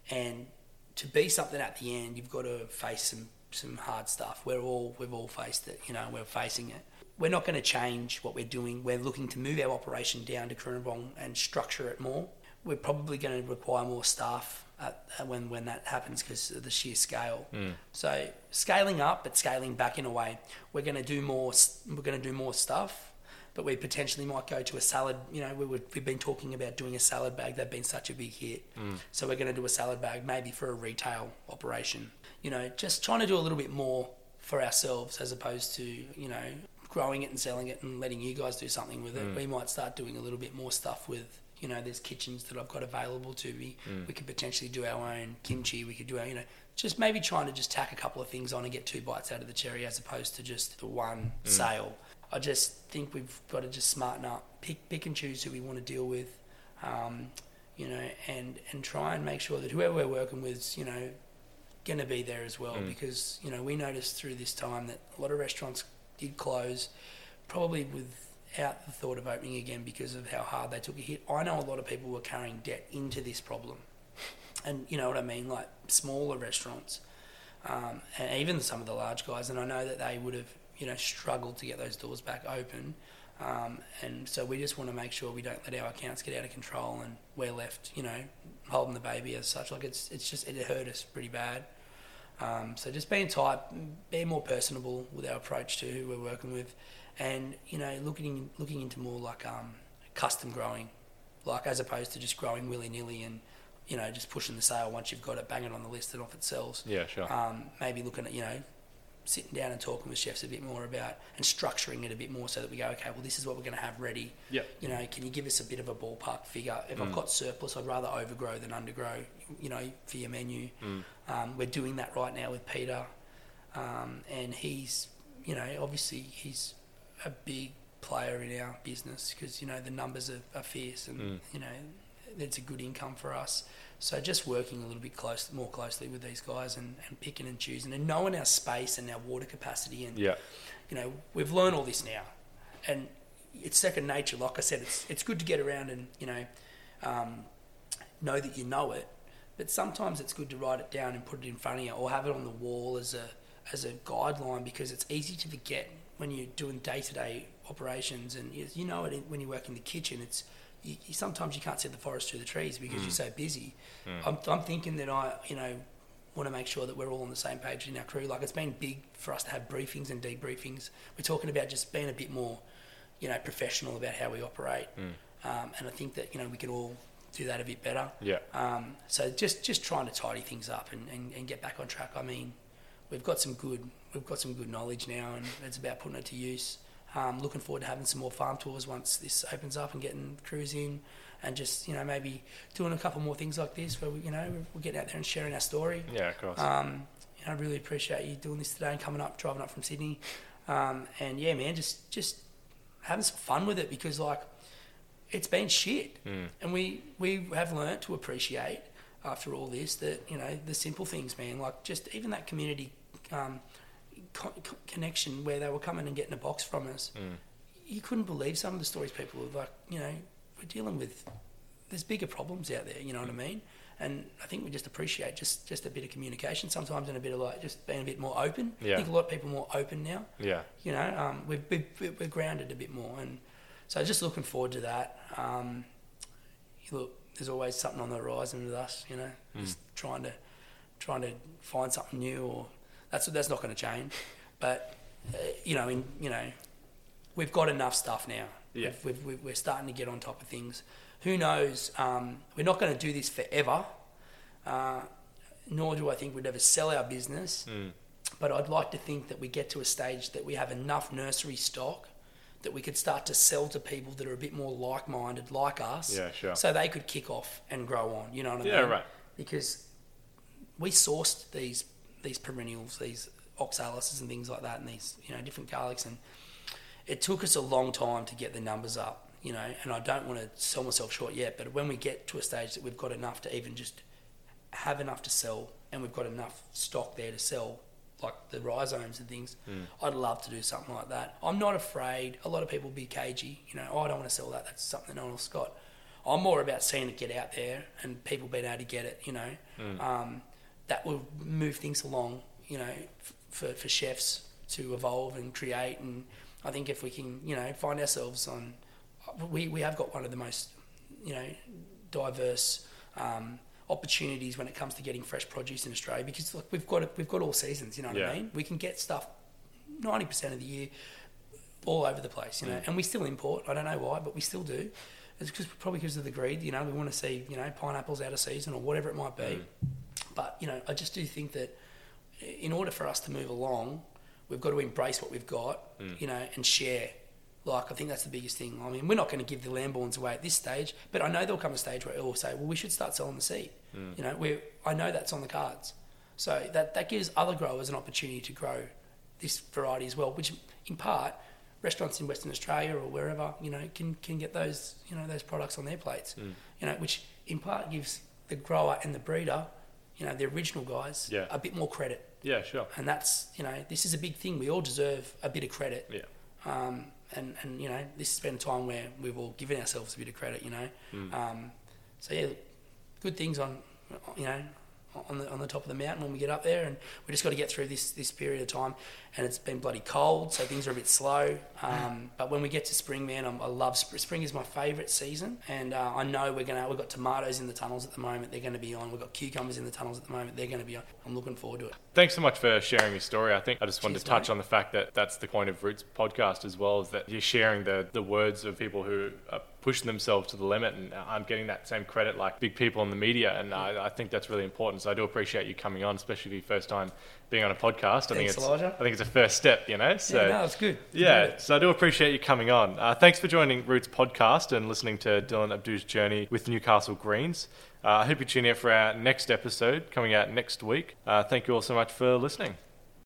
and to be something at the end, you've got to face some some hard stuff. We're all we've all faced it. You know, we're facing it. We're not going to change what we're doing. We're looking to move our operation down to Cooranbong and structure it more. We're probably going to require more staff at, at when when that happens because of the sheer scale. Mm. So scaling up, but scaling back in a way. We're going to do more. We're going to do more stuff but we potentially might go to a salad. You know, we would, we've been talking about doing a salad bag. They've been such a big hit. Mm. So we're going to do a salad bag maybe for a retail operation. You know, just trying to do a little bit more for ourselves as opposed to, you know, growing it and selling it and letting you guys do something with it. Mm. We might start doing a little bit more stuff with, you know, there's kitchens that I've got available to me. Mm. We could potentially do our own kimchi. We could do our, you know, just maybe trying to just tack a couple of things on and get two bites out of the cherry as opposed to just the one sale. I just think we've got to just smarten up, pick pick and choose who we want to deal with, um, you know, and and try and make sure that whoever we're working with, is, you know, going to be there as well. Because you know we noticed through this time that a lot of restaurants did close, probably without the thought of opening again because of how hard they took a hit. I know a lot of people were carrying debt into this problem, and you know what I mean, like smaller restaurants. Um, and even some of the large guys, and I know that they would have, you know, struggled to get those doors back open. Um, and so we just want to make sure we don't let our accounts get out of control, and we're left, you know, holding the baby as such. Like it's it's just it hurt us pretty bad. Um, so just being tight, being more personable with our approach to who we're working with, and you know, looking looking into more like um, custom growing, like as opposed to just growing willy nilly and you know, just pushing the sale once you've got it, banging on the list and off it sells. Yeah, sure. Um, maybe looking at, you know, sitting down and talking with chefs a bit more about and structuring it a bit more so that we go, okay, well, this is what we're going to have ready. Yeah. You know, can you give us a bit of a ballpark figure? If I've got surplus, I'd rather overgrow than undergrow, you know, for your menu. Um, we're doing that right now with Peter. Um, and he's, you know, obviously he's a big player in our business because, you know, the numbers are, are fierce and, you know, it's a good income for us. So just working a little bit close, more closely with these guys and, and picking and choosing and knowing our space and our water capacity and Yeah. you know we've learned all this now, and it's second nature. Like I said, it's it's good to get around and you know um, know that you know it, but sometimes it's good to write it down and put it in front of you or have it on the wall as a as a guideline because it's easy to forget when you're doing day to day operations and you, you know it when you work in the kitchen. It's you, you, sometimes you can't see the forest through the trees because you're so busy. I'm, I'm thinking that I, you know, want to make sure that we're all on the same page in our crew. Like it's been big for us to have briefings and debriefings. We're talking about just being a bit more, you know, professional about how we operate. Um, and I think that you know we can all do that a bit better. Yeah. Um, so just just trying to tidy things up and, and, and get back on track. I mean, we've got some good we've got some good knowledge now, and it's about putting it to use. Um, looking forward to having some more farm tours once this opens up and getting crews in, and just you know maybe doing a couple more things like this where we you know we're getting out there and sharing our story. Yeah, of course. Um, you know, I really appreciate you doing this today and coming up, driving up from Sydney, um, and yeah, man, just just having some fun with it because like it's been shit, and we we have learnt to appreciate after all this that you know the simple things, man, like just even that community um, co- co- connection where they were coming and getting a box from us. You couldn't believe some of the stories people were like, you know, we're dealing with. There's bigger problems out there, you know what I mean? And I think we just appreciate just, just a bit of communication sometimes and a bit of like just being a bit more open. Yeah. I think a lot of people are more open now yeah. you know, um, we've, we've, we're grounded a bit more. And so just looking forward to that. Um, look, there's always something on the horizon with us, you know, just trying to, trying to find something new or that's, that's not going to change. But, uh, you know, in, you know, we've got enough stuff now. Yeah. We've, we've, we've, we're starting to get on top of things. Who knows? Um, we're not going to do this forever. Uh, nor do I think we'd ever sell our business. But I'd like to think that we get to a stage that we have enough nursery stock that we could start to sell to people that are a bit more like-minded, like us. Yeah, sure. So they could kick off and grow on. You know what I Yeah, mean? right. Because we sourced these these perennials, these oxalises and things like that, and these you know different garlics, and it took us a long time to get the numbers up. You know, and I don't want to sell myself short yet, but when we get to a stage that we've got enough to even just have enough to sell and we've got enough stock there to sell, like the rhizomes and things, I'd love to do something like that. I'm not afraid. A lot of people be cagey, you know, oh, I don't want to sell that. That's something no one else got. I'm more about seeing it get out there and people being able to get it, you know. Um, that will move things along, you know, f- for, for chefs to evolve and create. And I think if we can, you know, find ourselves on, we, we have got one of the most, you know, diverse um, opportunities when it comes to getting fresh produce in Australia because look, we've got we've got all seasons. You know what Yeah. I mean? We can get stuff ninety percent of the year all over the place. You know, and we still import. I don't know why, but we still do. It's because probably because of the greed. You know, we want to see you know pineapples out of season or whatever it might be. But you know, I just do think that in order for us to move along, we've got to embrace what we've got. Mm. You know, and share. Like I think that's the biggest thing. I mean, we're not going to give the Lamborns away at this stage, but I know there'll come a stage where it will say, "Well, we should start selling the seed." Mm. You know, we I know that's on the cards, so that that gives other growers an opportunity to grow this variety as well, which in part restaurants in Western Australia or wherever you know can can get those you know those products on their plates. Mm. You know, which in part gives the grower and the breeder, you know, the original guys, Yeah. a bit more credit. Yeah, sure. And that's you know this is a big thing. We all deserve a bit of credit. Yeah. Um, and, and you know this has been a time where we've all given ourselves a bit of credit. You know, um, so yeah, good things on you know on the on the top of the mountain when we get up there, and we just got to get through this this period of time. And it's been bloody cold, so things are a bit slow. Um, but when we get to spring, man, I'm, I love spring. Spring is my favourite season, and uh, I know we're gonna we've got tomatoes in the tunnels at the moment. They're going to be on. We've got cucumbers in the tunnels at the moment. They're going to be on. I'm looking forward to it. Thanks so much for sharing your story. I think I just wanted Cheers, to touch mate. on the fact that that's the point of Roots podcast as well, is that you're sharing the, the words of people who are pushing themselves to the limit and aren't getting that same credit like big people in the media. And I, I think that's really important. So I do appreciate you coming on, especially for your first time being on a podcast. I think Thanks, it's Elijah. I think it's a first step, you know. So yeah, no, it's good. yeah, it. so I do appreciate you coming on. Uh, thanks for joining Roots podcast and listening to Dylan Abdu's journey with Newcastle Greens. Uh, I hope you tune in for our next episode coming out next week. Uh, thank you all so much for listening.